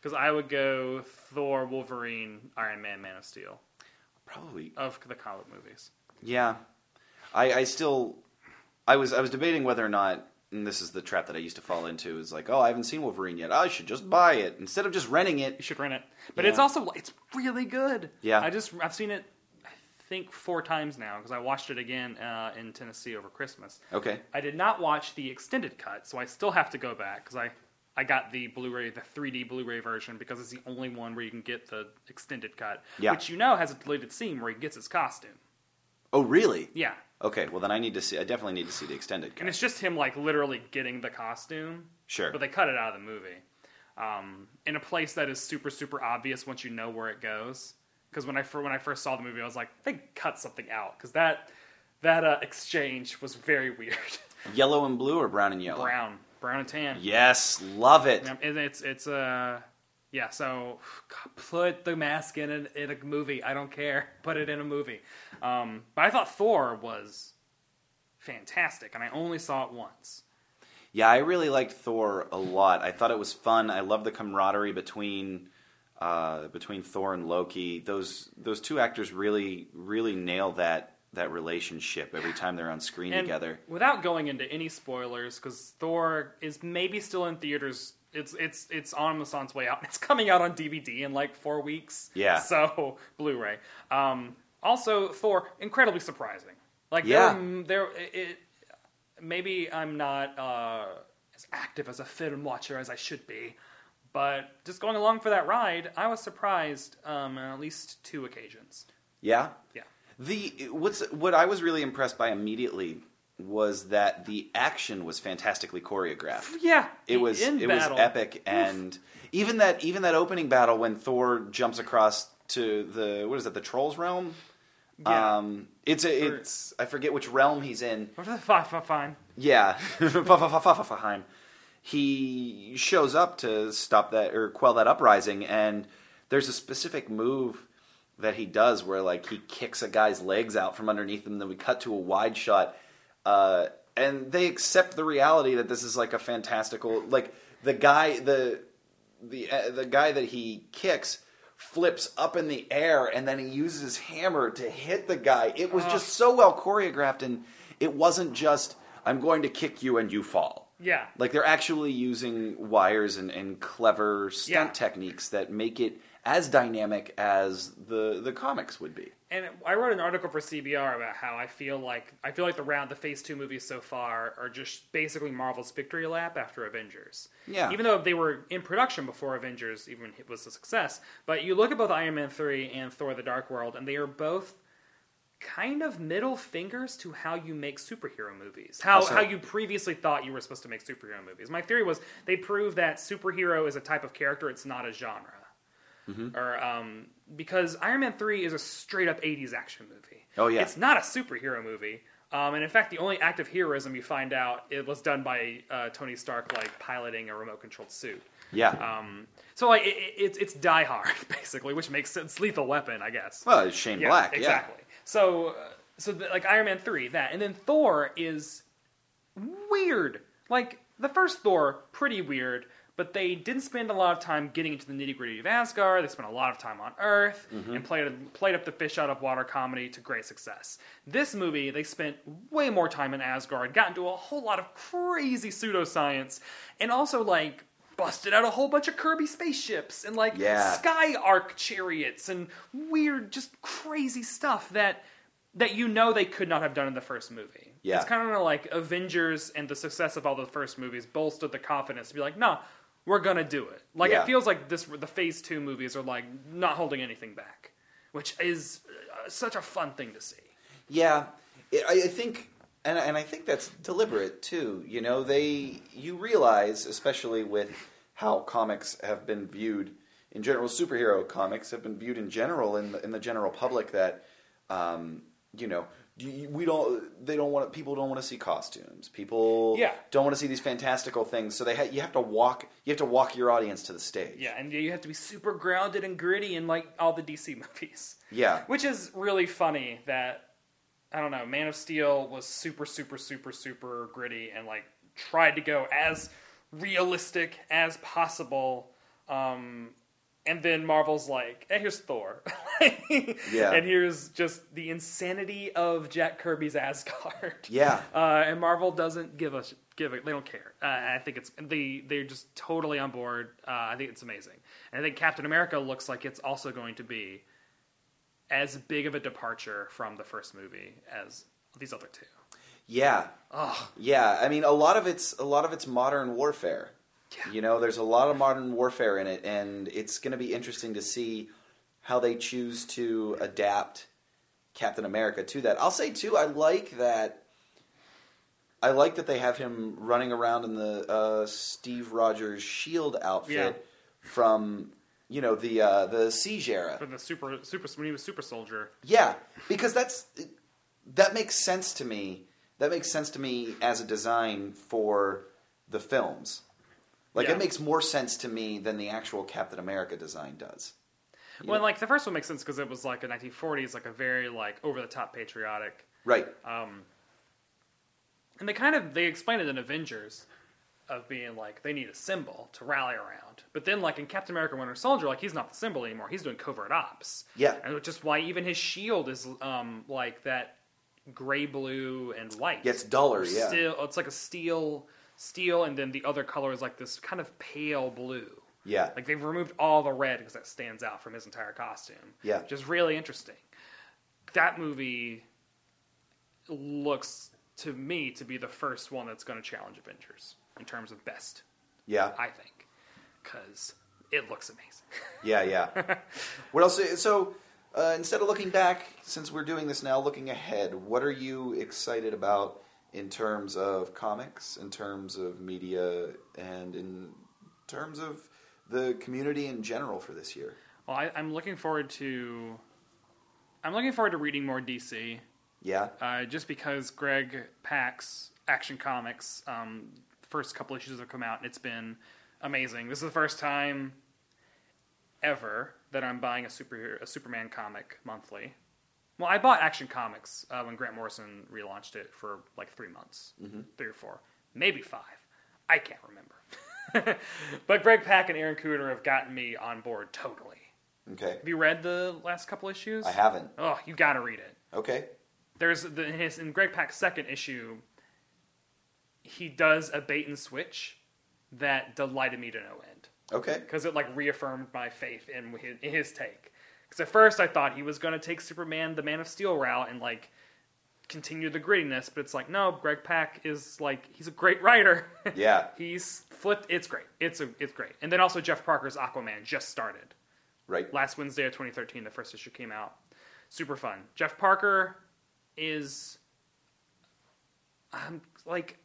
Because I would go Thor, Wolverine, Iron Man, Man of Steel Probably. of the comic movies. Yeah. I, I still. I was I was debating whether or not. And this is the trap that I used to fall into. Is like, oh, I haven't seen Wolverine yet. I should just buy it instead of just renting it. You should rent it. But Yeah. it's also it's really good. Yeah. I just I've seen it think four times now because I watched it again uh, in Tennessee over Christmas. Okay. I did not watch the extended cut, so I still have to go back because I I got the Blu-ray, the 3D Blu-ray version because it's the only one where you can get the extended cut, Yeah. which you know has a deleted scene where he gets his costume. Oh, really? Yeah. Okay. Well, then I need to see. I definitely need to see the extended cut. And it's just him like literally getting the costume. Sure. But they cut it out of the movie. Um, in a place that is super super obvious once you know where it goes. Because when I when I first saw the movie, I was like, they cut something out because that that uh, exchange was very weird. Yellow and blue or brown and yellow? brown, brown and tan. Yes, love it. Yeah, and it's it's uh yeah. So God, put the mask in a, in a movie. I don't care. Put it in a movie. Um, but I thought Thor was fantastic, and I only saw it once. Yeah, I really liked Thor a lot. I thought it was fun. I love the camaraderie between uh, between Thor and Loki. Those those two actors really really nail that that relationship every time they're on screen And together. Without going into any spoilers, because Thor is maybe still in theaters. It's it's it's on its way out. It's coming out on DVD in like four weeks. Yeah. So Blu-ray. Um, also, Thor incredibly surprising. Like Yeah. there, there it, maybe I'm not uh, as active as a film watcher as I should be, but just going along for that ride, I was surprised um, on at least two occasions. Yeah. Yeah. The what's what I was really impressed by immediately was that the action was fantastically choreographed. Yeah, It was it battle. was epic and even that even that opening battle when Thor jumps across to the what is that the trolls realm? Yeah. Um it's a, it's I forget which realm he's in. Fine, fine, fine. Yeah. Fafafafafafheim. He shows up to stop that or quell that uprising and there's a specific move that he does where like he kicks a guy's legs out from underneath him then we cut to a wide shot uh, and they accept the reality that this is like a fantastical like the guy the the uh, the guy that he kicks flips up in the air and then he uses his hammer to hit the guy. It was just so well choreographed and it wasn't just i'm going to kick you and you fall Yeah. like they're actually using wires and, and clever stunt Yeah. techniques that make it as dynamic as the the comics would be And I wrote an article for CBR about how I feel like I feel like the round the Phase Two movies so far are just basically Marvel's victory lap after Avengers. Yeah. Even though they were in production before Avengers even was a success, but you look at both Iron Man three and Thor: The Dark World, and they are both kind of middle fingers to how you make superhero movies. How Also- how you previously thought you were supposed to make superhero movies. My theory was they prove that superhero is a type of character; it's not a genre. Or um, because Iron Man three is a straight up '80s action movie. Oh, yeah. it's not a superhero movie. Um, and in fact, the only act of heroism you find out it was done by uh, Tony Stark, like piloting a remote controlled suit. yeah Um, so like it, it, it's it's Die Hard basically, which makes sense. Lethal Weapon, I guess. well it's shane Yeah, black exactly. So, uh, so the, like Iron Man three, that, and then Thor is weird. Like the first Thor, pretty weird, but they didn't spend a lot of time getting into the nitty gritty of Asgard. They spent a lot of time on Earth Mm-hmm. and played played up the fish out of water comedy to great success. This movie, they spent way more time in Asgard, got into a whole lot of crazy pseudoscience, and also like. Busted out a whole bunch of Kirby spaceships and like Yeah. sky arc chariots and weird, just crazy stuff that that you know they could not have done in the first movie. Yeah. It's kind of like Avengers and the success of all the first movies bolstered the confidence to be like, no, we're gonna do it. Like Yeah. it feels like this the Phase Two movies are like not holding anything back, which is uh, such a fun thing to see. Yeah, I I think, and and I think that's deliberate too. You know, they you realize, especially with how comics have been viewed in general, superhero comics have been viewed in general in the, in the general public that, um, you know. We don't. They don't want. People don't want to see costumes. People Yeah. don't want to see these fantastical things. So they ha- you have to walk. You have to walk your audience to the stage. Yeah, and you have to be super grounded and gritty in like all the DC movies. Yeah. Which is really funny that I don't know, Man of Steel was super, super, super, super gritty and like tried to go as realistic as possible. Um, and then Marvel's like, hey, here's Thor. Yeah. And here's just the insanity of Jack Kirby's Asgard. Yeah. Uh, and Marvel doesn't give us give it. They don't care. Uh, I think it's they they're just totally on board. Uh, I think it's amazing. And I think Captain America looks like it's also going to be as big of a departure from the first movie as these other two. Yeah. Yeah, I mean a lot of it's a lot of it's modern warfare. Yeah. You know, there's a lot of modern warfare in it and it's going to be interesting to see how they choose to adapt Captain America to that. I'll say too I like that I like that they have him running around in the uh, Steve Rogers shield outfit Yeah. from you know the uh, the siege era. For the super super when he was super soldier. Yeah, because that's that makes sense to me. That makes sense to me as a design for the films. Like Yeah. it makes more sense to me than the actual Captain America design does. Well, and, like the first one makes sense because it was like a 1940s, like a very like over the top patriotic Right. Um, and they kind of they explain it in Avengers. Of being like they need a symbol to rally around. But then like in Captain America: Winter Soldier, like he's not the symbol anymore. He's doing covert ops. Yeah. and which is why even his shield is um like that gray blue and white. Gets duller, Or yeah. Steel, it's like a steel steel, and then the other color is like this kind of pale blue. Yeah. Like they've removed all the red because that stands out from his entire costume. Yeah. Which is really interesting. That movie looks to me to be the first one that's going to challenge Avengers in terms of best, yeah. I think. Because it looks amazing. Yeah, yeah. what else? So, uh, instead of looking back, since we're doing this now, looking ahead, what are you excited about in terms of comics, in terms of media, and in terms of the community in general for this year? well, I, I'm looking forward to. I'm looking forward to reading more DC. Yeah, uh, just because Greg Pak's Action Comics um, first couple issues have come out, and it's been amazing. This is the first time ever that I'm buying a superhero, a Superman comic monthly. Well, I bought Action Comics uh, when Grant Morrison relaunched it for like three months, three or four, maybe five. I can't remember. but Greg Pak and Aaron Kuder have gotten me on board totally. okay. Have you read the last couple issues? I haven't. Oh, you got to read it Okay. there's the, in, his, in Greg Pak's second issue, he does a bait and switch that delighted me to no end Okay. because it like reaffirmed my faith in his, in his take. Because at first I thought he was going to take Superman, the Man of Steel route, and like continue the grittiness, but it's like no, Greg Pak is like he's a great writer. Yeah. he's flipped. It's great. It's a it's great. And then also Jeff Parker's Aquaman just started Right. last Wednesday of 2013. The first issue came out. Super fun. Jeff Parker is, um, like,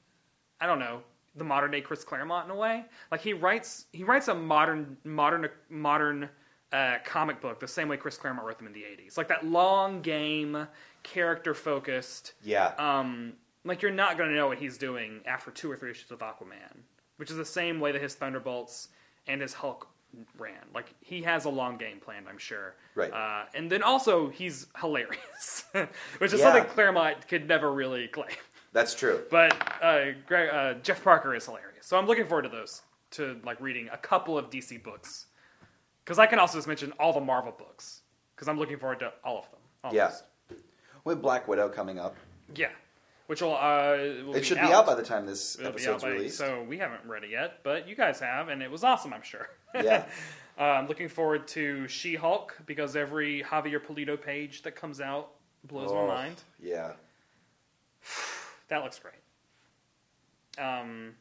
I don't know, the modern day Chris Claremont in a way. Like he writes, he writes a modern, modern, modern uh, comic book the same way Chris Claremont wrote them in the 80s. Like that long game, character focused. Yeah. Um, like you're not going to know what he's doing after two or three issues with Aquaman, which is the same way that his Thunderbolts and his Hulk ran. Like he has a long game planned, I'm sure. Right. Uh, and then also he's hilarious, which is Yeah. something Claremont could never really claim. That's true. But uh, Greg, uh, Jeff Parker is hilarious, so I'm looking forward to those. To like reading a couple of DC books, because I can also just mention all the Marvel books, because I'm looking forward to all of them. Almost. Yeah. With Black Widow coming up, Yeah. Which will, uh, will it should be out by the time this It'll be out episode's by- released. So we haven't read it yet, but you guys have, and it was awesome, I'm sure. Yeah. uh, I'm looking forward to She Hulk because every Javier Pulido page that comes out blows Oh, my mind. Yeah. That looks great. Um,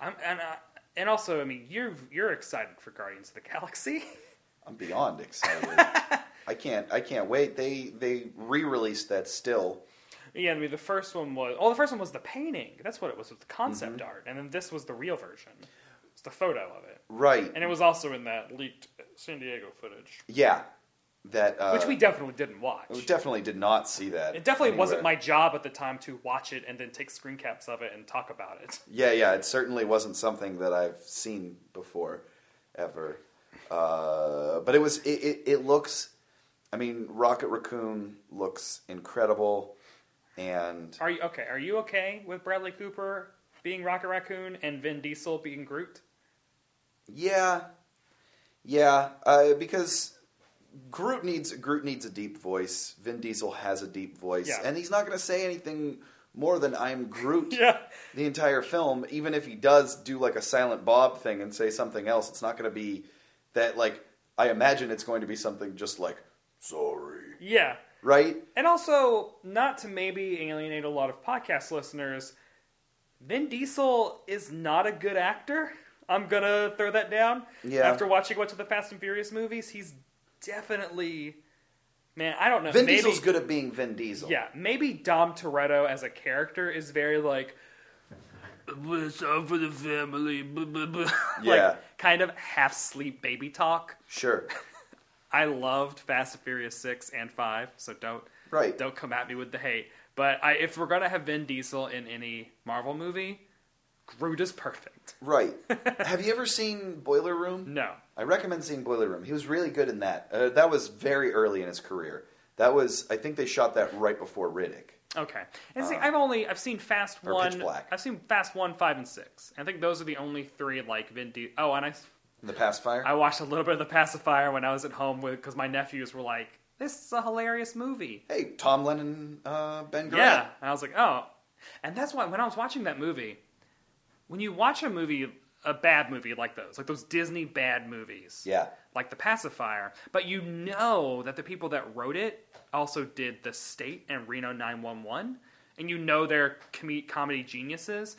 I'm and uh, and also, I mean, you're you're excited for Guardians of the Galaxy. I'm beyond excited. I can't. I can't wait. They they re-released that still. yeah, I mean, the first one was oh, the first one was the painting. That's what it was, was the concept Mm-hmm. art, and then this was the real version. It's the photo of it, Right. and it was also in that leaked San Diego footage. yeah. That uh, which we definitely didn't watch. we definitely did not see that. it definitely wasn't my job at the time to watch it and then take screen caps of it and talk about it. Yeah, yeah. It certainly wasn't something that I've seen before, ever. Uh, but it was. It, it, it looks. I mean, Rocket Raccoon looks incredible, and Are you okay? Are you okay with Bradley Cooper being Rocket Raccoon and Vin Diesel being Groot? Yeah, yeah, uh, because Groot needs Groot needs a deep voice. Vin Diesel has a deep voice, Yeah. and he's not going to say anything more than "I'm Groot" Yeah. the entire film. Even if he does do like a Silent Bob thing and say something else, it's not going to be that. Like I imagine it's going to be something just like "Sorry," Yeah. right? And also, not to maybe alienate a lot of podcast listeners, Vin Diesel is not a good actor. I'm gonna throw that down. Yeah. After watching a bunch of the Fast and Furious movies, he's definitely, man, I don't know. Vin maybe, Diesel's good at being Vin Diesel. Yeah, maybe Dom Toretto as a character is very like, "What's up for the family?" blah, blah, blah." Yeah. like kind of half sleep baby talk. Sure, I loved Fast and Furious six and five, so don't right. don't come at me with the hate. But I, if we're gonna have Vin Diesel in any Marvel movie, Is perfect. Right. Have you ever seen Boiler Room? No, I recommend seeing Boiler Room. He was really good in that. Uh, that was very early in his career. That was, I think they shot that right before Riddick. Okay, and see, Uh, I've only I've seen Fast or One. Pitch Black. I've seen Fast One, Five, and Six. I think those are the only three like Vin Diesel. Oh, and I The pacifier. I watched a little bit of The Pacifier when I was at home with because my nephews were like, "This is a hilarious movie." hey, Tom Lennon, uh, Ben. Yeah, and I was like, "Oh," and that's why when I was watching that movie, when you watch a movie, a bad movie like those, like those Disney bad movies, Yeah. like The Pacifier, but you know that the people that wrote it also did The State and Reno 911, and you know they're com- comedy geniuses.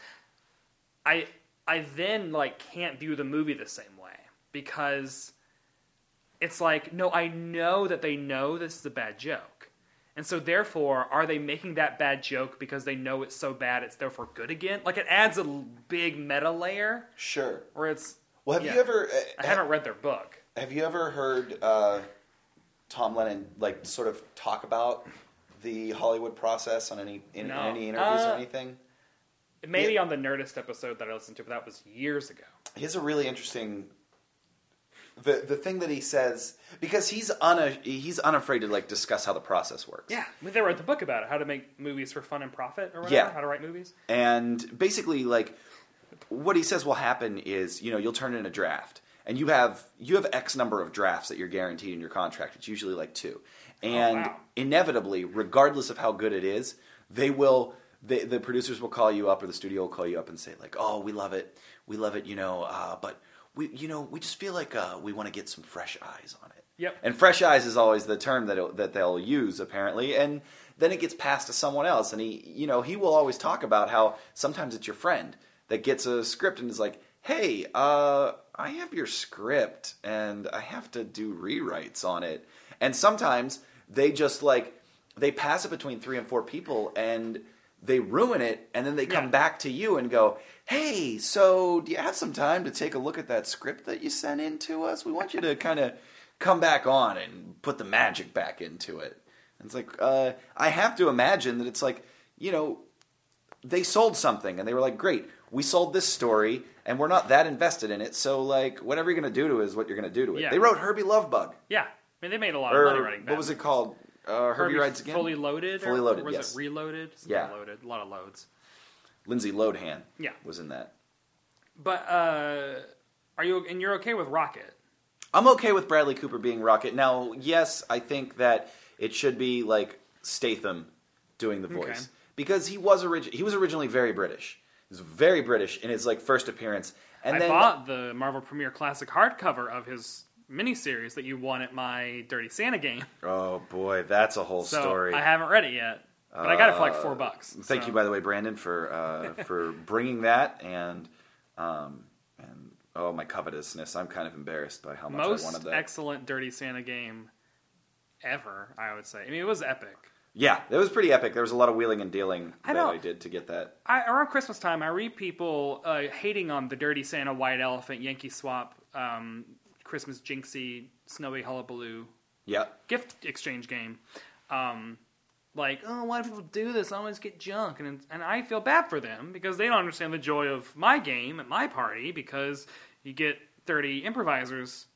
I I then like can't view the movie the same way because it's like no, I know that they know this is a bad joke. And so therefore, are they making that bad joke because they know it's so bad it's therefore good again? Like it adds a l- big meta layer Sure. where it's Well, have Yeah. you ever? Uh, I haven't read their book. Have you ever heard uh, Tom Lennon like sort of talk about the Hollywood process on any in, No. any interviews Uh, or anything? Maybe on the Nerdist episode that I listened to, but that was years ago. He has a really interesting. The the thing that he says because he's una, he's unafraid to like discuss how the process works. Yeah, I mean, they wrote the book about it, how to make movies for fun and profit, or whatever, Yeah. how to write movies. And basically, like, what he says will happen is, you know, you'll turn in a draft, and you have you have X number of drafts that you're guaranteed in your contract. It's usually like two, and wow. inevitably, regardless of how good it is, they will. The, the producers will call you up, or the studio will call you up and say, like, "Oh, we love it, we love it," you know, uh, but we, you know, we just feel like uh, we want to get some fresh eyes on it. Yep. And fresh eyes is always the term that it, that they'll use apparently, and then it gets passed to someone else, and he, you know, he will always talk about how sometimes it's your friend that gets a script and is like, "Hey, uh, I have your script, and I have to do rewrites on it," and sometimes they just like they pass it between three and four people, and they ruin it, and then they come Yeah. back to you and go, "Hey, so do you have some time to take a look at that script that you sent in to us? We want you to kind of come back on and put the magic back into it." And it's like, uh, I have to imagine that it's like, you know, they sold something and they were like, "Great, we sold this story, and we're not that invested in it, so like, whatever you're going to do to it is what you're going to do to it." Yeah. They wrote Herbie Lovebug, Yeah, I mean, they made a lot of money or writing. what was it called? Uh, Herbie, Rides Again. Fully loaded. Fully or, Loaded, Or was yes. it reloaded? Something Yeah. loaded. A lot of loads. Lindsay Lohan Yeah. was in that. But uh, are you and you're okay with Rocket? I'm okay with Bradley Cooper being Rocket. Now, yes, I think that it should be like Statham doing the voice Okay. because he was origi- he was originally very British. He was very British in his like first appearance, and I then bought the Marvel Premiere Classic hardcover of his miniseries that you won at my Dirty Santa game. oh boy, that's a whole So story. I haven't read it yet, but I got it for like Uh, four bucks. Thank so- you, by the way, Brandon, for uh, for bringing that and um, and oh my covetousness. I'm kind of embarrassed by how much I wanted Most that. excellent Dirty Santa game ever, I would say. I mean, it was epic. yeah, it was pretty epic. There was a lot of wheeling and dealing I that I did to get that. I, around Christmas time, I read people uh, hating on the Dirty Santa, White Elephant, Yankee Swap, um, Christmas Jinxie, Snowy Hullabaloo Yeah, gift exchange game. Um, like, oh, why do people do this? I always get junk, and and I feel bad for them because they don't understand the joy of my game at my party because you get thirty improvisers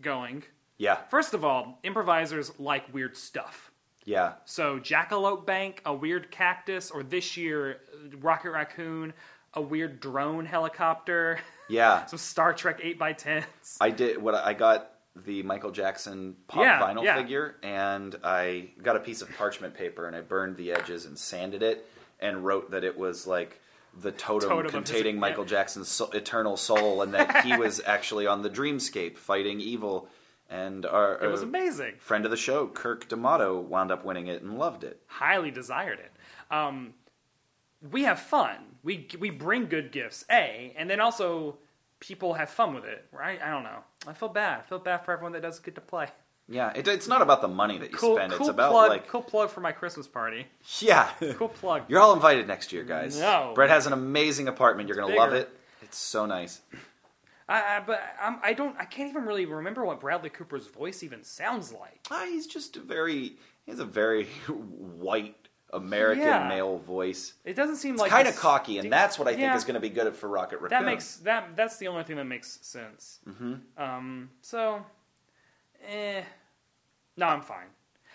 going. yeah, First of all, improvisers like weird stuff. yeah. So Jackalope Bank, a weird cactus, or this year uh, Rocket Raccoon, a weird drone helicopter, Yeah, some Star Trek eight x tens. I did what I got the Michael Jackson pop Yeah, vinyl yeah. figure, and I got a piece of parchment paper and I burned the edges and sanded it and wrote that it was like the totem, Totem his- containing yeah. Michael Jackson's so- eternal soul, and that he was actually on the dreamscape fighting evil. And our It was uh, amazing. friend of the show, Kirk D'Amato, wound up winning it and loved it. Highly desired it. Um, we have fun. We we bring good gifts. A, and then also people have fun with it. Right? I don't know. I feel bad. I feel bad for everyone that doesn't get to play. Yeah, it, it's not about the money that you Cool, spend. cool it's about plug. like Cool plug for my Christmas party. yeah. Cool plug. You're all invited next year, guys. No. Brett has an amazing apartment. You're gonna love it. It's so nice. I, I, but I'm, I don't. I can't even really remember what Bradley Cooper's voice even sounds like. Ah, he's just a very he has a very white American Yeah. male voice. It doesn't seem It's like kind of cocky, and that's what I think Yeah. is going to be good for Rocket Raccoon. That makes that that's the only thing that makes sense. Mm-hmm. Um, so, eh, no, I'm fine.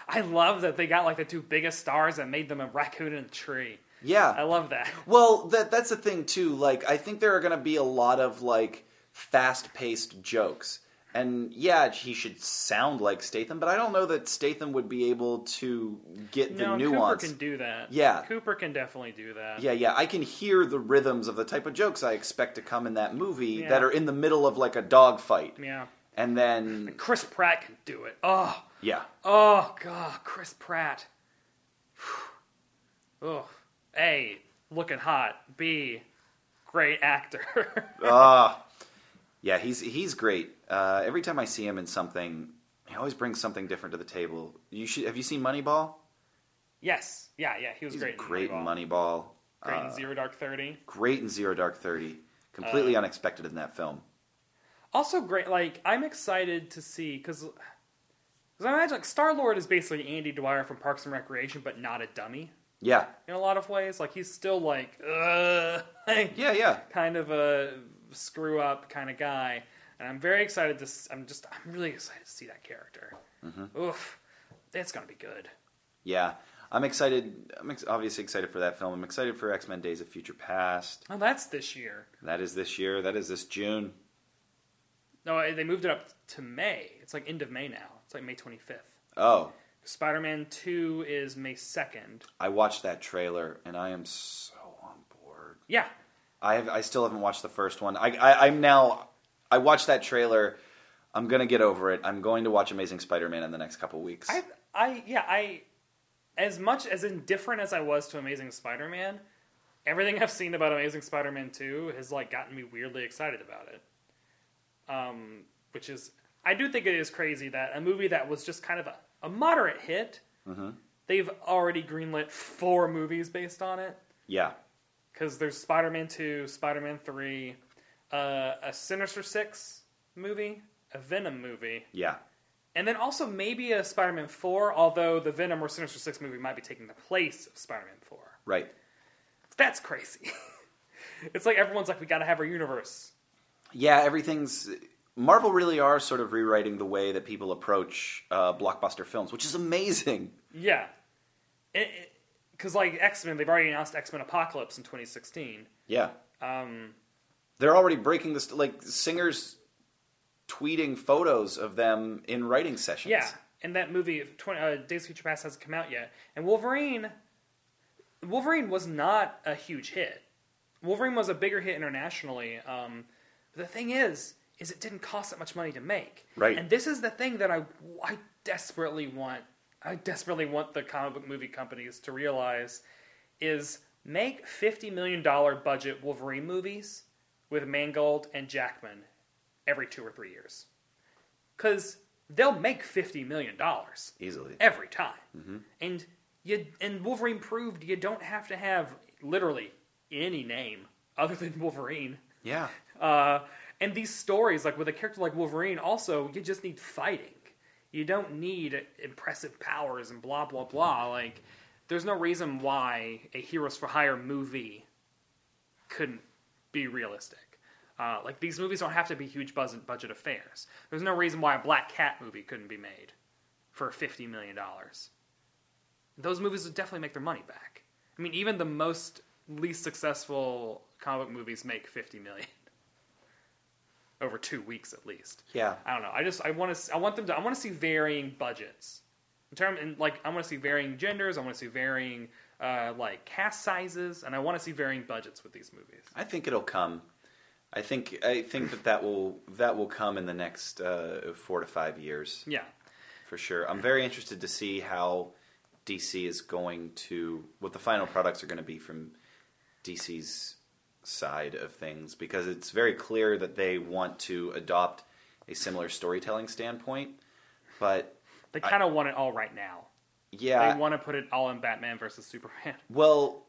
I love that they got like the two biggest stars and made them a raccoon in a tree. Yeah. I love that. Well, that that's the thing too. Like, I think there are going to be a lot of like fast-paced jokes, and yeah, he should sound like Statham, but I don't know that Statham would be able to get the no, nuance. Cooper can do that. Yeah. Cooper can definitely do that. yeah, yeah, I can hear the rhythms of the type of jokes I expect to come in that movie Yeah. that are in the middle of like a dog fight, Yeah. and then Chris Pratt can do it. Oh, yeah, oh, God, Chris Pratt. Ugh. A, looking hot. B, great actor. ah, yeah, he's he's great. Uh, every time I see him in something, he always brings something different to the table. You should have you seen Moneyball? yes. Yeah, yeah, he was He's great. great in Moneyball. Moneyball. Great Uh, in Zero Dark Thirty. great in Zero Dark Thirty. Completely Uh, unexpected in that film. Also great. Like I'm excited to see because I imagine like Star Lord is basically Andy Dwyer from Parks and Recreation, but not a dummy Yeah, in a lot of ways. Like he's still like, uh, like, yeah, yeah. kind of a screw up kind of guy, and I'm very excited to. s- I'm just I'm really excited to see that character. Mm-hmm. Oof, it's gonna be good. Yeah, I'm excited. I'm ex- obviously excited for that film. I'm excited for X Men: Days of Future Past. Oh, that's this year. That is this year. That is this June. No, they moved it up to May. It's like end of May now. It's like May 25th. Oh, Spider-Man 2 is May 2nd. I watched that trailer and I am so on board. Yeah, I have. I still haven't watched the first one. I, I I'm now. I watched that trailer. I'm gonna get over it. I'm going to watch Amazing Spider-Man in the next couple weeks. I, I, yeah, I, as much as indifferent as I was to Amazing Spider-Man, everything I've seen about Amazing Spider-Man Two has like gotten me weirdly excited about it. Um, which is, I do think it is crazy that a movie that was just kind of a, a moderate hit, they've already greenlit four movies based on it. yeah, Because there's Spider-Man Two, Spider-Man Three, uh, a Sinister Six movie, a Venom movie. yeah, And then also maybe a Spider-Man 4, although the Venom or Sinister 6 movie might be taking the place of Spider-Man 4. right. That's crazy. it's like everyone's like, we gotta have our universe. Yeah, everything's. Marvel really are sort of rewriting the way that people approach uh, blockbuster films, which is amazing. Yeah. Because, like, X-Men, they've already announced X-Men Apocalypse in 2016. Yeah, Um, they're already breaking this. Like singers tweeting photos of them in writing sessions. yeah. And that movie, 20, uh, Days of Future Past, hasn't come out yet. And Wolverine... Wolverine was not a huge hit. Wolverine was a bigger hit internationally. Um, but the thing is, is it didn't cost that much money to make. Right. And this is the thing that I, I desperately want. I desperately want the comic book movie companies to realize is make fifty million dollar budget Wolverine movies with Mangold and Jackman every two or three years, because they'll make fifty million dollars easily. every time. And you and Wolverine proved you don't have to have literally any name other than Wolverine. Yeah, Uh, and these stories, like with a character like Wolverine, also you just need fighting. You don't need impressive powers and blah blah blah. Like, there's no reason why a Heroes for Hire movie couldn't be realistic. Uh, like these movies don't have to be huge budget affairs. There's no reason why a Black Cat movie couldn't be made for fifty million dollars. Those movies would definitely make their money back. I mean, even the most least successful comic movies make fifty million over two weeks at least. yeah. I don't know. I just I want to I want them to I want to see varying budgets in term and like I want to see varying genders. I want to see varying uh, like cast sizes, and I want to see varying budgets with these movies. I think it'll come. I think I think that that will that will come in the next uh, four to five years Yeah, for sure. I'm very interested to see how DC is going to what the final products are going to be from DC's side of things because it's very clear that they want to adopt a similar storytelling standpoint. But they kind of want it all right now. yeah, they want to put it all in Batman versus Superman. Well,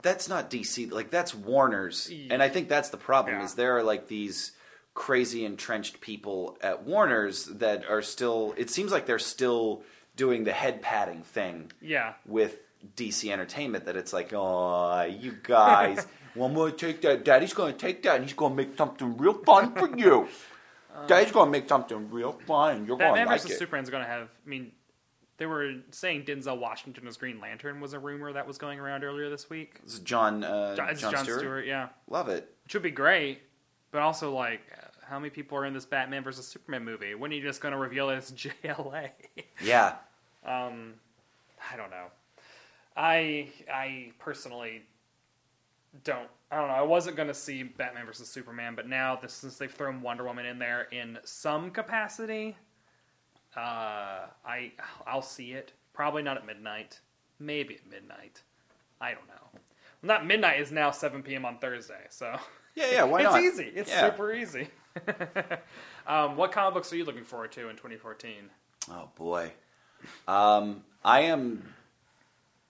that's not DC. Like that's Warner's, and I think that's the problem. Yeah. Is there are like these crazy entrenched people at Warner's that are still. It seems like they're still doing the head patting thing Yeah, with DC Entertainment. That it's like, oh, you guys, I'm gonna take that. Daddy's gonna take that, and he's gonna make something real fun for you. Daddy's gonna make something real fun, and you're gonna like versus it. Superman's going to have. I mean, they were saying Denzel Washington as Green Lantern was a rumor that was going around earlier this week. This is John uh, John, it's John, John Stewart. Stewart, yeah, Love it. which would be great, but also like. How many people are in this Batman versus Superman movie? When are you just going to reveal it as JLA? Yeah. Um, I don't know. I I personally don't. I don't know. I wasn't going to see Batman versus Superman, but now this, since they've thrown Wonder Woman in there in some capacity, uh, I I'll see it. Probably not at midnight. Maybe at midnight. I don't know. Well, not midnight is now 7 p.m. on Thursday, so Yeah, yeah. Why it's not? It's easy. It's Yeah. super easy. um, what comic books are you looking forward to in 2014? Oh boy, um, I am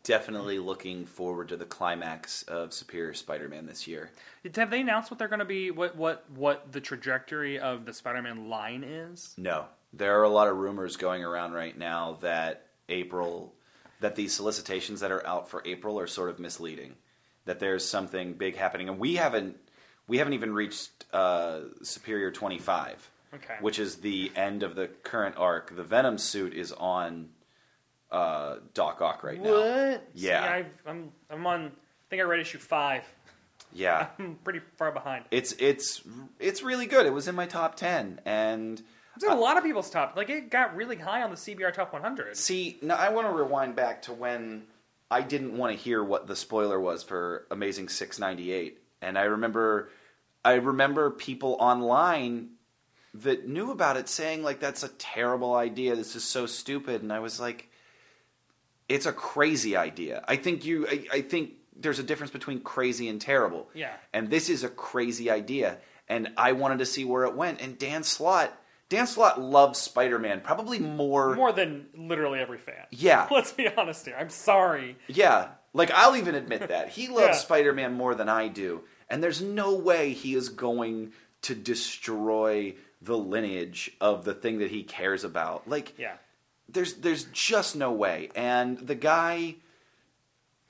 definitely looking forward to the climax of Superior Spider-Man this year. Have they announced what they're going to be? What what what the trajectory of the Spider-Man line is? No, there are a lot of rumors going around right now that April, that these solicitations that are out for April are sort of misleading. That there's something big happening, and we haven't we haven't even reached uh, Superior 25. Okay. which is the end of the current arc. The Venom suit is on uh, Doc Ock right now. What? Yeah. See, I've, I'm I'm on. I think I read issue five. Yeah, I'm pretty far behind. it's it's it's really good. It was in my top ten, and It's in a lot of people's top. Like it got really high on the CBR Top 100. see, now I want to rewind back to when I didn't want to hear what the spoiler was for Amazing Six Ninety Eight, and I remember I remember people online that knew about it saying like that's a terrible idea. This is so stupid, and I was like, it's a crazy idea. I think you. I, I think there's a difference between crazy and terrible. Yeah. And this is a crazy idea, and I wanted to see where it went. And Dan Slott, Dan Slott loves Spider-Man probably more. More than literally every fan. Yeah. Let's be honest here. I'm sorry. Yeah, like I'll even admit that he loves Yeah. Spider-Man more than I do, and there's no way he is going to destroy the lineage of the thing that he cares about. Like, Yeah. There's there's just no way. And the guy,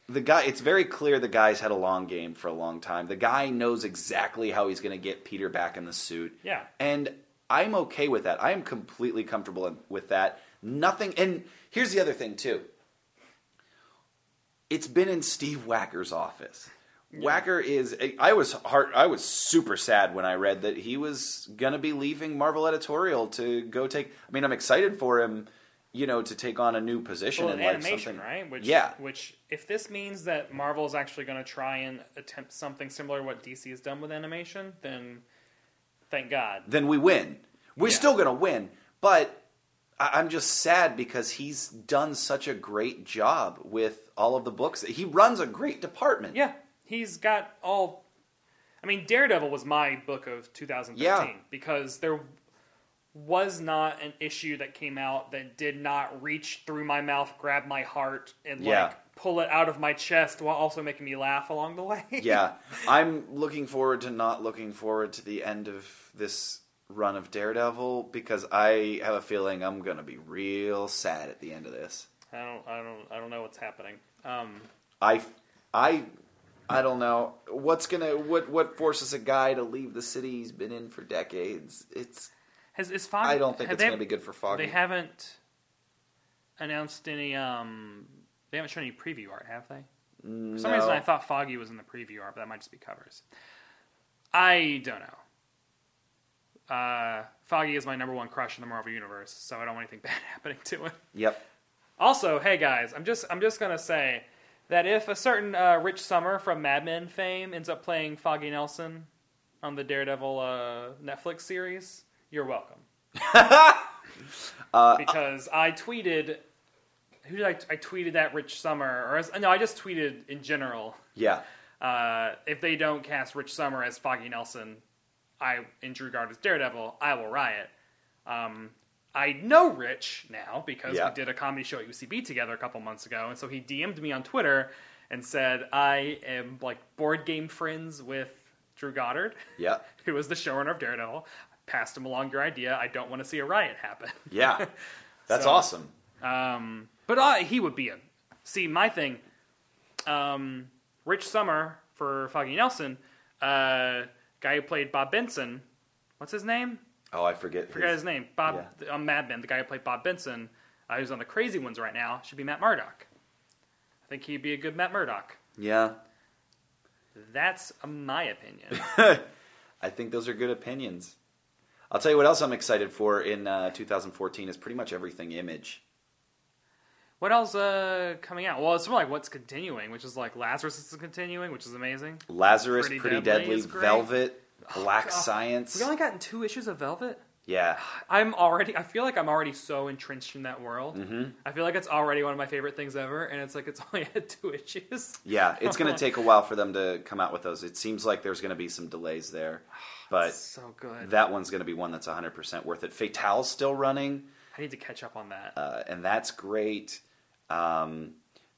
the guy, it's very clear the guy's had a long game for a long time. The guy knows exactly how he's going to get Peter back in the suit. Yeah. And I'm okay with that. I am completely comfortable with that. Nothing. And here's the other thing too. It's been in Steve Wacker's office. Wacker is. I was heart. I was super sad when I read that he was gonna be leaving Marvel editorial to go take. I mean, I'm excited for him, you know, to take on a new position Well, in life. animation, something. right? Which, yeah, Which, if this means that Marvel is actually going to try and attempt something similar to what DC has done with animation, then thank God. then we win. We're Yeah. still gonna win, but I- I'm just sad because he's done such a great job with all of the books. He runs a great department. Yeah, he's got all. I mean, Daredevil was my book of 2013 Yeah. because there was not an issue that came out that did not reach through my mouth, grab my heart, and Yeah. like pull it out of my chest while also making me laugh along the way. yeah, I'm looking forward to not looking forward to the end of this run of Daredevil because I have a feeling I'm gonna be real sad at the end of this. I don't, I don't, I don't know what's happening. Um, I, I, I don't know what's gonna what what forces a guy to leave the city he's been in for decades. It's has is Foggy? I don't think it's gonna be good for Foggy. They haven't announced any. Um, they haven't shown any preview art, have they? For some reason, I thought Foggy was in the preview art, but that might just be covers. I don't know. Uh, Foggy is my number one crush in the Marvel universe, so I don't want anything bad happening to him. Yep. Also, hey guys, I'm just I'm just gonna say that if a certain uh, Rich Sommer from Mad Men fame ends up playing Foggy Nelson on the Daredevil uh, Netflix series, you're welcome. because I tweeted, who did I? I tweeted that Rich Sommer, or as, no, I just tweeted in general. Yeah. Uh, if they don't cast Rich Sommer as Foggy Nelson, I in Drew Goddard as Daredevil, I will riot. Um, I know Rich now because Yeah. we did a comedy show at UCB together a couple months ago, and so he DM'd me on Twitter and said I am like board game friends with Drew Goddard, Yeah. who was the showrunner of Daredevil. Passed him along your idea. I don't want to see a riot happen. Yeah. That's So- awesome. Um, but uh, he would be a. See, my thing, um, Rich Sommer for Foggy Nelson, uh, guy who played Bob Benson. What's his name? Oh, I forget. forgot his name. Bob Yeah. on Mad Men, the guy who played Bob Benson. uh, who's on the crazy ones right now, should be Matt Murdock. I think he'd be a good Matt Murdock. Yeah, That's my opinion. I think those are good opinions. I'll tell you what else I'm excited for in uh, 2014 is pretty much everything Image. what else uh, coming out? Well, it's more like what's continuing, which is like Lazarus is continuing, which is amazing. Lazarus, Pretty Pretty, Deadly Deadly. Velvet, Black God. Science. We only gotten two issues of Velvet. Yeah, I'm already. I feel like I'm already so entrenched in that world. Mm-hmm. I feel like it's already one of my favorite things ever, and it's like it's only had two issues. yeah. It's going to take a while for them to come out with those. It seems like there's going to be some delays there, but so good. that one's going to be one that's 100% worth it. Fatale's still running, I need to catch up on that. uh, and that's great. Um,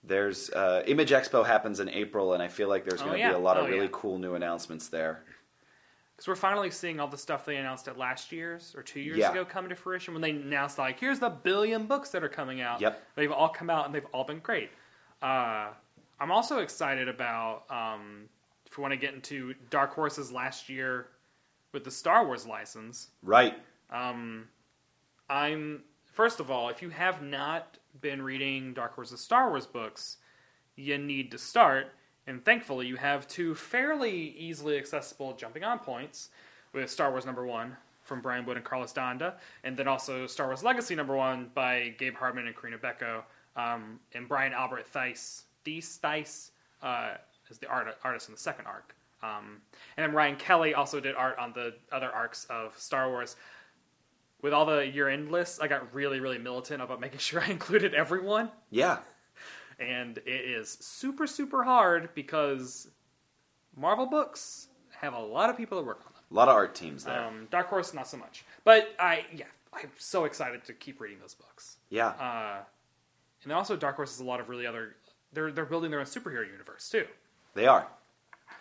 there's uh, Image Expo happens in April, and I feel like there's Oh, going to yeah. be a lot of Oh, really yeah. cool new announcements there. Because we're finally seeing all the stuff they announced at last year's or two years Yeah. ago come to fruition when they announced like here's the billion books that are coming out. Yep. They've all come out and they've all been great. Uh, I'm also excited about um, if we want to get into Dark Horse's last year with the Star Wars license. Right. Um, I'm first of all, if you have not been reading Dark Horse's Star Wars books, you need to start. And thankfully, you have two fairly easily accessible jumping on points with Star Wars number one from Brian Wood and Carlos D'Anda, and then also Star Wars Legacy number one by Gabe Hardman and Corinna Bechko, um, and Brian Albert Thies, Thies, Thies uh, is the art, artist in the second arc. Um, and then Ryan Kelly also did art on the other arcs of Star Wars with all the year end lists, I got really, really militant about making sure I included everyone. Yeah. And it is super, super hard because Marvel books have a lot of people that work on them. A lot of art teams there. Um, Dark Horse, not so much. But I, yeah, I'm so excited to keep reading those books. yeah. Uh, and also, Dark Horse has a lot of really other. They're they're building their own superhero universe too. they are.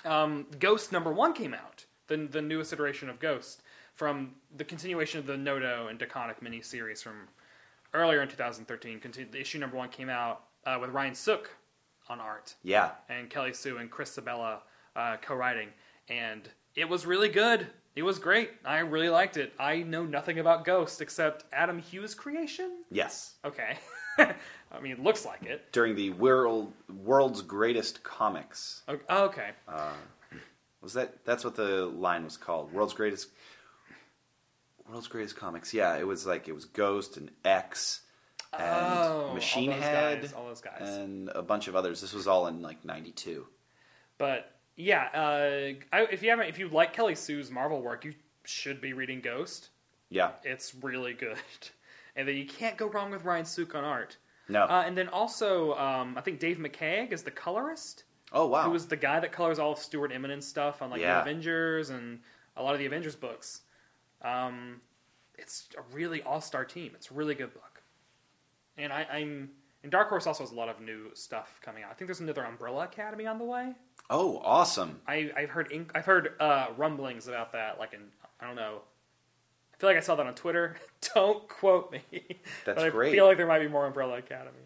Um, Ghost number one came out, the the newest iteration of Ghost from the continuation of the Noto and DeConnick miniseries from earlier in 2013. Conti- the issue number one came out uh, with Ryan Sook on art Yeah. and Kelly Sue and Chris Sebela uh, co-writing, and it was really good. It was great. I really liked it. I know nothing about Ghost except Adam Hughes' creation. Yes. Okay, I mean, it looks like it. During the world world's greatest comics. Oh, okay. Was that that's what the line was called? World's greatest World's greatest comics. Yeah, it was like it was Ghost and X and Oh, Machine Head guys, all those guys. and a bunch of others. This was all in like 92. But yeah, uh, I, if you haven't, if you like Kelly Sue's Marvel work, you should be reading Ghost. Yeah. It's really good, and then you can't go wrong with Ryan Sook on art. No. Uh, and then also, um, I think Dave McCaig is the colorist. oh wow. Who was the guy that colors all of Stuart Immonen stuff on like Yeah. the Avengers and a lot of the Avengers books. Um, it's a really all-star team. It's a really good book, and I, I'm. And Dark Horse also has a lot of new stuff coming out. I think there's another Umbrella Academy on the way. oh, awesome. I, I've heard ink, I've heard uh, rumblings about that. Like in I don't know. I feel like I saw that on Twitter. don't quote me. That's but I great. feel like there might be more Umbrella Academy.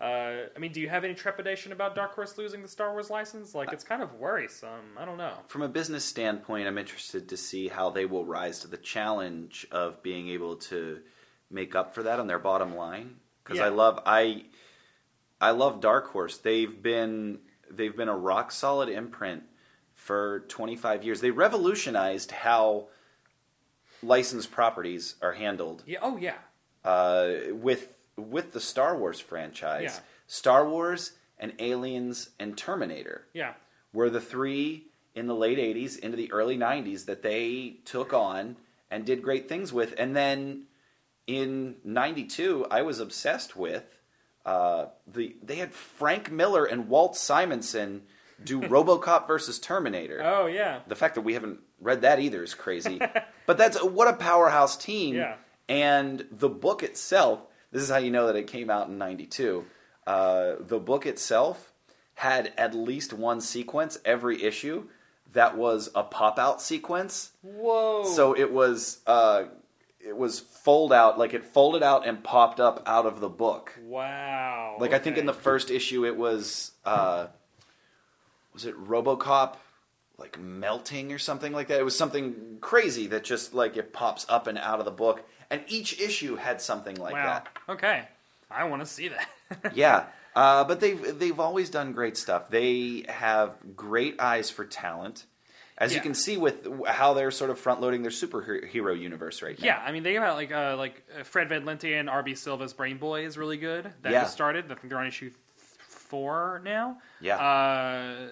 Uh, I mean, do you have any trepidation about Dark Horse losing the Star Wars license? Like, it's kind of worrisome. I don't know. From a business standpoint, I'm interested to see how they will rise to the challenge of being able to make up for that on their bottom line. Because Yeah. I love I I love Dark Horse. They've been they've been a rock solid imprint for 25 years. They revolutionized how licensed properties are handled Yeah. Oh yeah. uh, with with the Star Wars franchise. Yeah. Star Wars and Aliens and Terminator Yeah. were the three in the late 80s into the early 90s that they took on and did great things with. And then in 92, I was obsessed with uh, the they had Frank Miller and Walt Simonson do RoboCop versus Terminator. Oh yeah. The fact that we haven't read that either is crazy. but that's what a powerhouse team. Yeah. And the book itself, this is how you know that it came out in 92. Uh, the book itself had at least one sequence every issue that was a pop out sequence. Whoa. So it was uh, it was fold out like it folded out and popped up out of the book. wow. Like I think in the first issue it was uh, was it RoboCop like melting or something like that. It was something crazy that just like it pops up and out of the book, and each issue had something like wow. that. Okay. I want to see that. yeah, uh, but they've they've always done great stuff. They have great eyes for talent, as you can see with how they're sort of front loading their superhero universe right now. Yeah, I mean they have like uh, like uh, Fred Van Lente and RB Silva's Brain Boy is really good. That Yeah. just started. I think they're on issue four now. Yeah. Uh,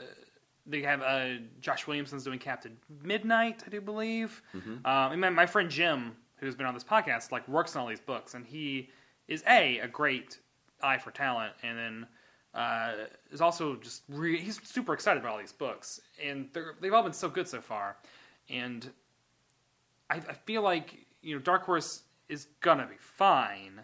they have uh, Josh Williamson's doing Captain Midnight, I do believe. Mm-hmm. Um, and my, my friend Jim, who's been on this podcast, like works on all these books, and he is a a great eye for talent, and then. Uh, is also just re- he's super excited about all these books, and they're, they've all been so good so far. And I, I feel like you know Dark Horse is gonna be fine.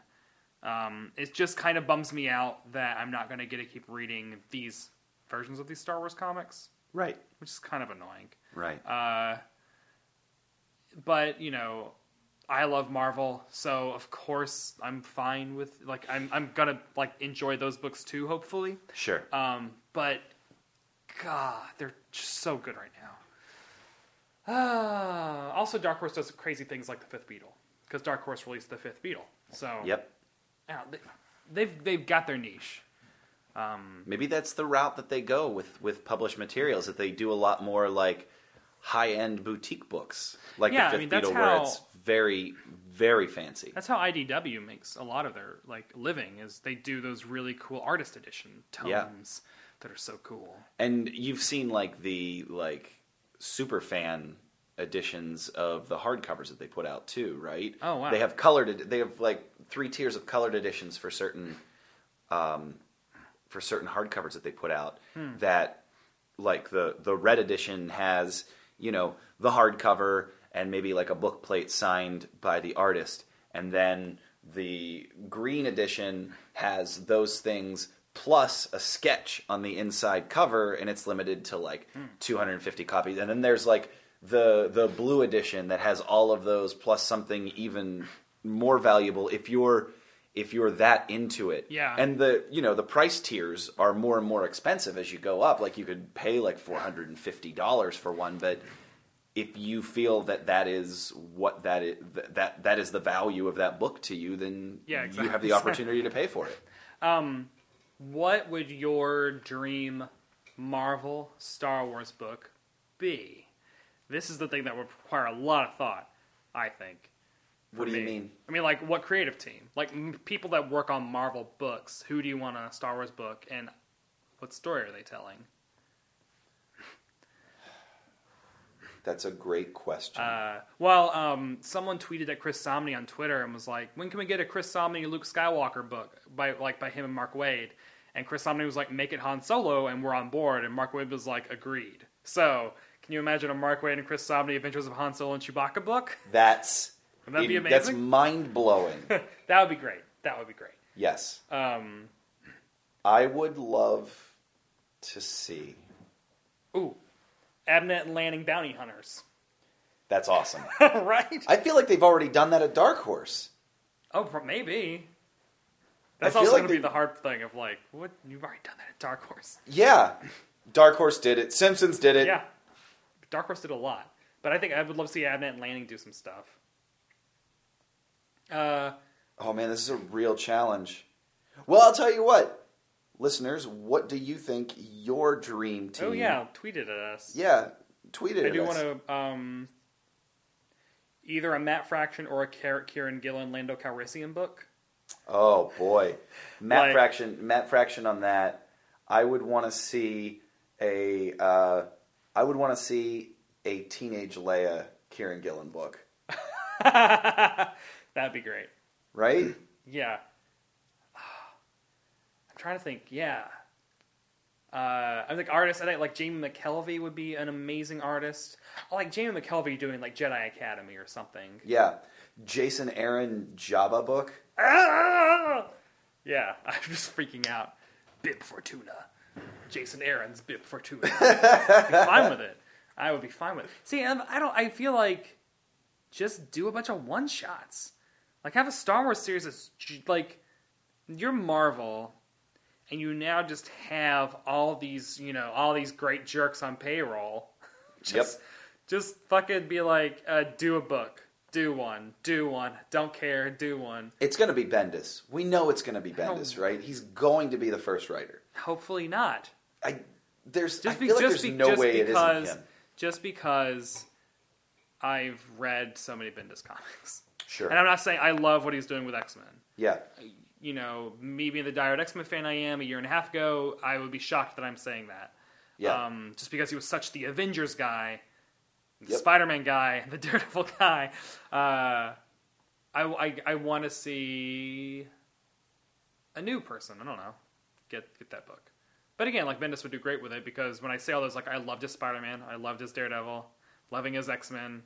Um, it just kind of bums me out that I'm not gonna get to keep reading these versions of these Star Wars comics, right, which is kind of annoying. right. Uh, but you know, I love Marvel, so of course I'm fine with like I'm I'm gonna like enjoy those books too, hopefully. sure. Um, but God, they're just so good right now. Uh, also, Dark Horse does crazy things like the Fifth Beatle because Dark Horse released the Fifth Beatle. So yep. yeah, they, they've they've got their niche. Um, Maybe that's the route that they go with with published materials. That they do a lot more like high end boutique books, like Yeah, the Fifth mean, that's Beatle, where it's very very fancy. that's how IDW makes a lot of their like living is they do those really cool artist edition tomes Yeah. that are so cool. And you've seen like the like super fan editions of the hardcovers that they put out too, right? Oh, wow. They have colored. ed- They have like three tiers of colored editions for certain, um, for certain hardcovers that they put out. Hmm. That like the the red edition has you know the hardcover and maybe like a book plate signed by the artist, and then the green edition has those things plus a sketch on the inside cover, and it's limited to like hmm. 250 copies. And then there's like the the blue edition that has all of those plus something even more valuable if you're if you're that into it. Yeah. And the you know the price tiers are more and more expensive as you go up. Like you could pay like four hundred and fifty dollars for one, but if you feel that that is what that is, that that is the value of that book to you, then Yeah, you have the opportunity to pay for it. Um, what would your dream Marvel Star Wars book be? This is the thing that would require a lot of thought, I think. What do you mean? I mean, like, what creative team? Like, m- people that work on Marvel books. Who do you want on a Star Wars book, and what story are they telling? That's a great question. Uh, well, um, someone tweeted at Chris Samnee on Twitter and was like, "When can we get a Chris Samnee Luke Skywalker book by like by him and Mark Waid?" And Chris Samnee was like, "Make it Han Solo," and we're on board. And Mark Waid was like, "Agreed." So, can you imagine a Mark Waid and Chris Samnee Adventures of Han Solo and Chewbacca book? that's Wouldn't that be that's mind blowing. that would be great. That would be great. yes, Um, I would love to see. ooh, Abnett and Lanning bounty hunters, That's awesome. right? I feel like they've already done that at Dark Horse. Oh, maybe. That's also like going to be the hard thing of like, what? You've already done that at Dark Horse. Yeah, Dark Horse did it. Simpsons did it. Yeah, Dark Horse did a lot, but I think I would love to see Abnett and Lanning do some stuff. Uh, Oh man, this is a real challenge. Well, I'll tell you what, listeners. What do you think your dream team? oh yeah, tweet it at us. yeah. Tweet it. I do us. want to um, either a Matt Fraction or a Kieran Gillen Lando Calrissian book. Oh boy, Matt Like- Fraction. Matt Fraction on that. I would want to see a. Uh, I would want to see a teenage Leia Kieran Gillen book. That'd be great. Right? Yeah. I'm trying to think. Yeah. Uh, I think artists. I think like Jamie McKelvie would be an amazing artist. I like Jamie McKelvie doing like Jedi Academy or something. Yeah. Jason Aaron Jabba book. Ah! Yeah, I'm just freaking out. Bib Fortuna. Jason Aaron's Bib Fortuna. I'd be fine with it. I would be fine with it. See, I don't. I feel like just do a bunch of one shots. Like have a Star Wars series that's like you're Marvel, and you now just have all these, you know, all these great jerks on payroll. just, Yep. just fucking be like, uh, do a book. do one, do one. Don't care, do one. It's going to be Bendis. We know it's going to be Bendis, right? He's going to be the first writer. Hopefully not. I there's Just I be- like there's be- no way it because- isn't him. Just because I've read so many Bendis comics. Sure. And I'm not saying I love what he's doing with X Men. Yeah. You know, me being the diehard X Men fan I am a year and a half ago, I would be shocked that I'm saying that. Yeah. Um, just because he was such the Avengers guy, the Yep. Spider Man guy, the Daredevil guy. Uh, I, I, I want to see a new person. I don't know. Get get that book. But again, like Bendis would do great with it because when I say all those, like I loved his Spider Man, I loved his Daredevil, loving his X Men.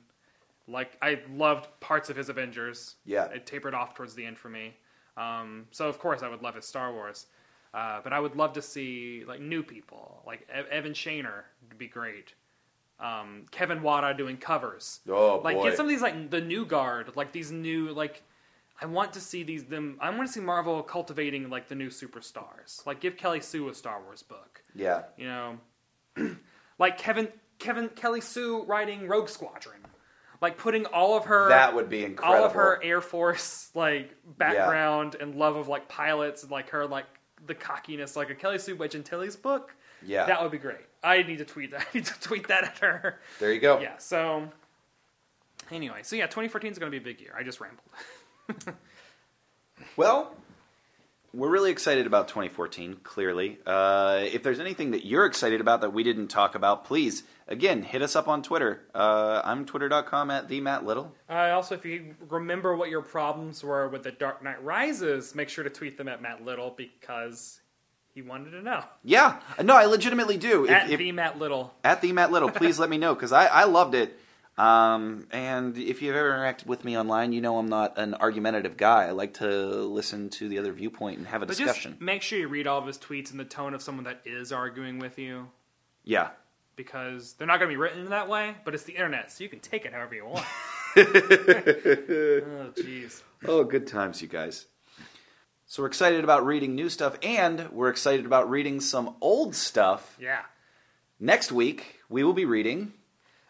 Like I loved parts of his Avengers. Yeah. it tapered off towards the end for me. Um, so of course I would love his Star Wars. Uh, but I would love to see like new people, like e- Evan Shaner would be great. Um, Kevin Wada doing covers. Oh, like boy. get some of these like the new guard, like these new like. I want to see these them. I want to see Marvel cultivating like the new superstars. Like give Kelly Sue a Star Wars book. Yeah. You know, like Kevin Kevin Kelly Sue writing Rogue Squadron. Like putting all of her That would be incredible. all of her Air Force like background and love of like pilots and like her like the cockiness like a Kelly Sue Gentili's book. Yeah. That would be great. I need to tweet that. I need to tweet that at her. There you go. Yeah. So anyway, so yeah, 2014 is going to be a big year. I just rambled. Well, we're really excited about 2014, clearly. Uh, if there's anything that you're excited about that we didn't talk about, please, again, hit us up on Twitter. Uh, I'm twitter.com at the Matt Little. Uh, also, if you remember what your problems were with the Dark Knight Rises, make sure to tweet them at Matt Little because he wanted to know. Yeah, no, I legitimately do. If- at if- the Matt Little. at the Matt Little, please let me know because I, I loved it. Um, and if you've ever interacted with me online, you know I'm not an argumentative guy. I like to listen to the other viewpoint and have a But discussion. just make sure you read all of his tweets in the tone of someone that is arguing with you. Yeah. because they're not going to be written in that way, but it's the internet, so you can take it however you want. oh, jeez. Oh, good times, you guys. So we're excited about reading new stuff, and we're excited about reading some old stuff. Yeah. Next week, we will be reading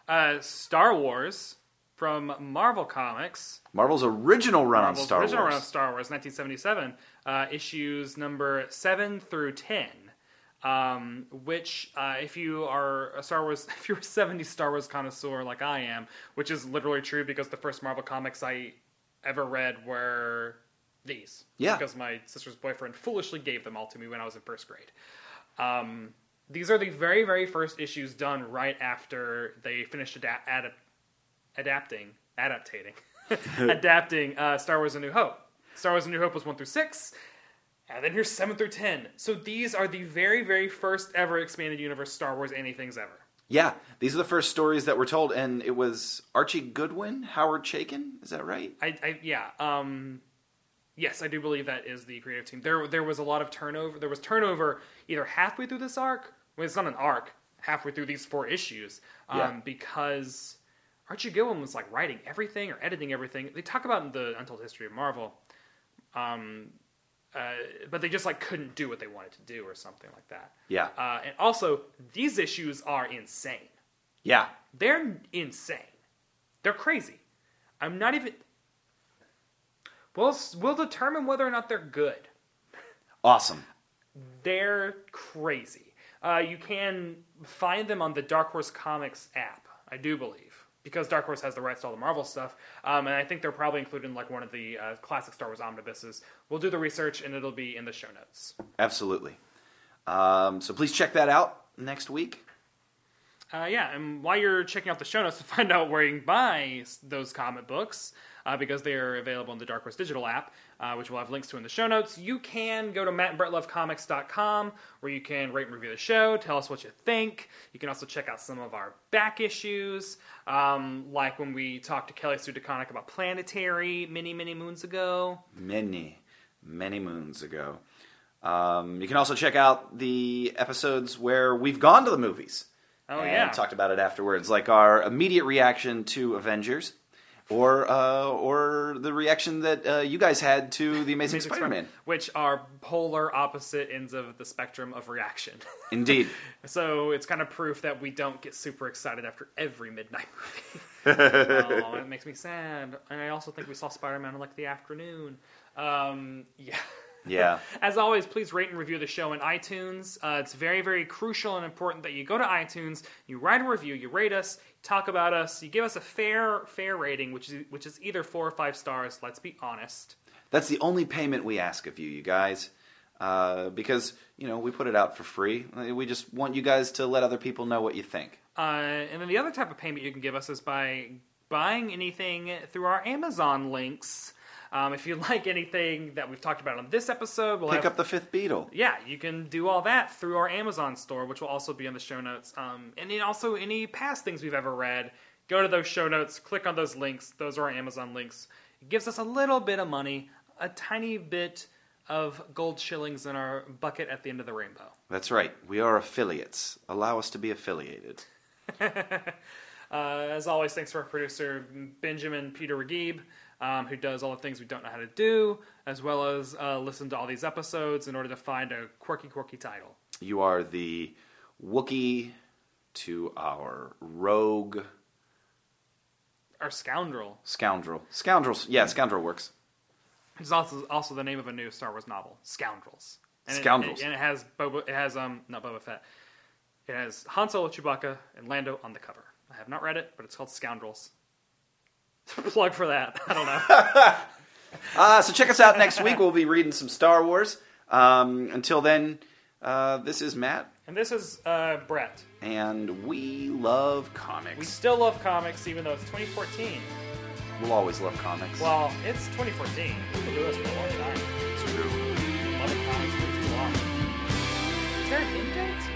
Uh, Star Wars from Marvel Comics. Marvel's original run Marvel's on Star original Wars. run of Star Wars, 1977, uh, issues number 7 through 10. Um, which, uh, if you are a Star Wars, if you're a 70s Star Wars connoisseur like I am, which is literally true because the first Marvel comics I ever read were these. Yeah. Because my sister's boyfriend foolishly gave them all to me when I was in first grade. Um, these are the very, very first issues done right after they finished ada- adap- adapting, adaptating, adapting uh, Star Wars: A New Hope. Star Wars: A New Hope was one through six, and then here's seven through ten. So these are the very, very first ever expanded universe Star Wars anything's ever. Yeah, these are the first stories that were told, and it was Archie Goodwin, Howard Chaykin. Is that right? I, I yeah. Um, yes, I do believe that is the creative team. There, there was a lot of turnover. There was turnover either halfway through this arc. Well, it's not an arc. Halfway through these four issues, um, Yeah. because Archie Gillen was like writing everything or editing everything. They talk about in the Untold History of Marvel, um, uh, but they just like couldn't do what they wanted to do or something like that. Yeah. Uh, and also, these issues are insane. Yeah. They're insane. They're crazy. I'm not even. We'll we'll determine whether or not they're good. Awesome. They're crazy. Uh, you can find them on the Dark Horse Comics app, I do believe, because Dark Horse has the rights to all the Marvel stuff, um, and I think they're probably included in like one of the uh, classic Star Wars omnibuses. We'll do the research, and it'll be in the show notes. Absolutely. Um, so please check that out next week. Uh, yeah, and while you're checking out the show notes to find out where you can buy those comic books, uh, because they are available in the Dark Horse Digital app, uh, which we'll have links to in the show notes, you can go to mattandbrettlovecomics.com where you can rate and review the show, tell us what you think. You can also check out some of our back issues, um, like when we talked to Kelly Sue DeConnick about Planetary many, many moons ago. many, many moons ago. Um, you can also check out the episodes where we've gone to the movies. Oh, and yeah. talked about it afterwards, like our immediate reaction to Avengers. Or uh, or the reaction that uh, you guys had to the Amazing, Amazing Spider-Man. which are polar opposite ends of the spectrum of reaction. Indeed. so it's kind of proof that we don't get super excited after every midnight movie. oh, it makes me sad. And I also think we saw Spider-Man in like the afternoon. Um, yeah. Yeah. As always, please rate and review the show in iTunes. Uh, it's very, very crucial and important that you go to iTunes, you write a review, you rate us, talk about us, you give us a fair, fair rating, which is which is either four or five stars. Let's be honest. That's the only payment we ask of you, you guys. Uh, because, you know, we put it out for free. We just want you guys to let other people know what you think. Uh, and then the other type of payment you can give us is by buying anything through our Amazon links. Um, if you like anything that we've talked about on this episode, we'll Pick have, up the fifth Beatle. yeah, you can do all that through our Amazon store, which will also be in the show notes. Um, and also any past things we've ever read, go to those show notes, click on those links. Those are our Amazon links. It gives us a little bit of money, a tiny bit of gold shillings in our bucket at the end of the rainbow. That's right. We are affiliates. Allow us to be affiliated. Uh, as always, thanks to our producer Benjamin Peter Regib, um, who does all the things we don't know how to do, as well as uh, listen to all these episodes in order to find a quirky, quirky title. You are the Wookiee to our rogue Our scoundrel. scoundrel. Scoundrels. Yeah, scoundrel works. It's also also the name of a new Star Wars novel, Scoundrels. And it- Scoundrels. and it has Boba. It has um not Boba Fett. It has Han Solo, Chewbacca, and Lando on the cover. I have not read it, but it's called Scoundrels. Plug for that. I don't know. Uh, so check us out next week. We'll be reading some Star Wars. Um, until then, uh, this is Matt, And this is uh, Brett. and we love comics. We still love comics, even though it's 2014. We'll always love comics. Well, it's 2014. We've been doing this for a long time. It's true. Loving comics for too long. Is there an end date?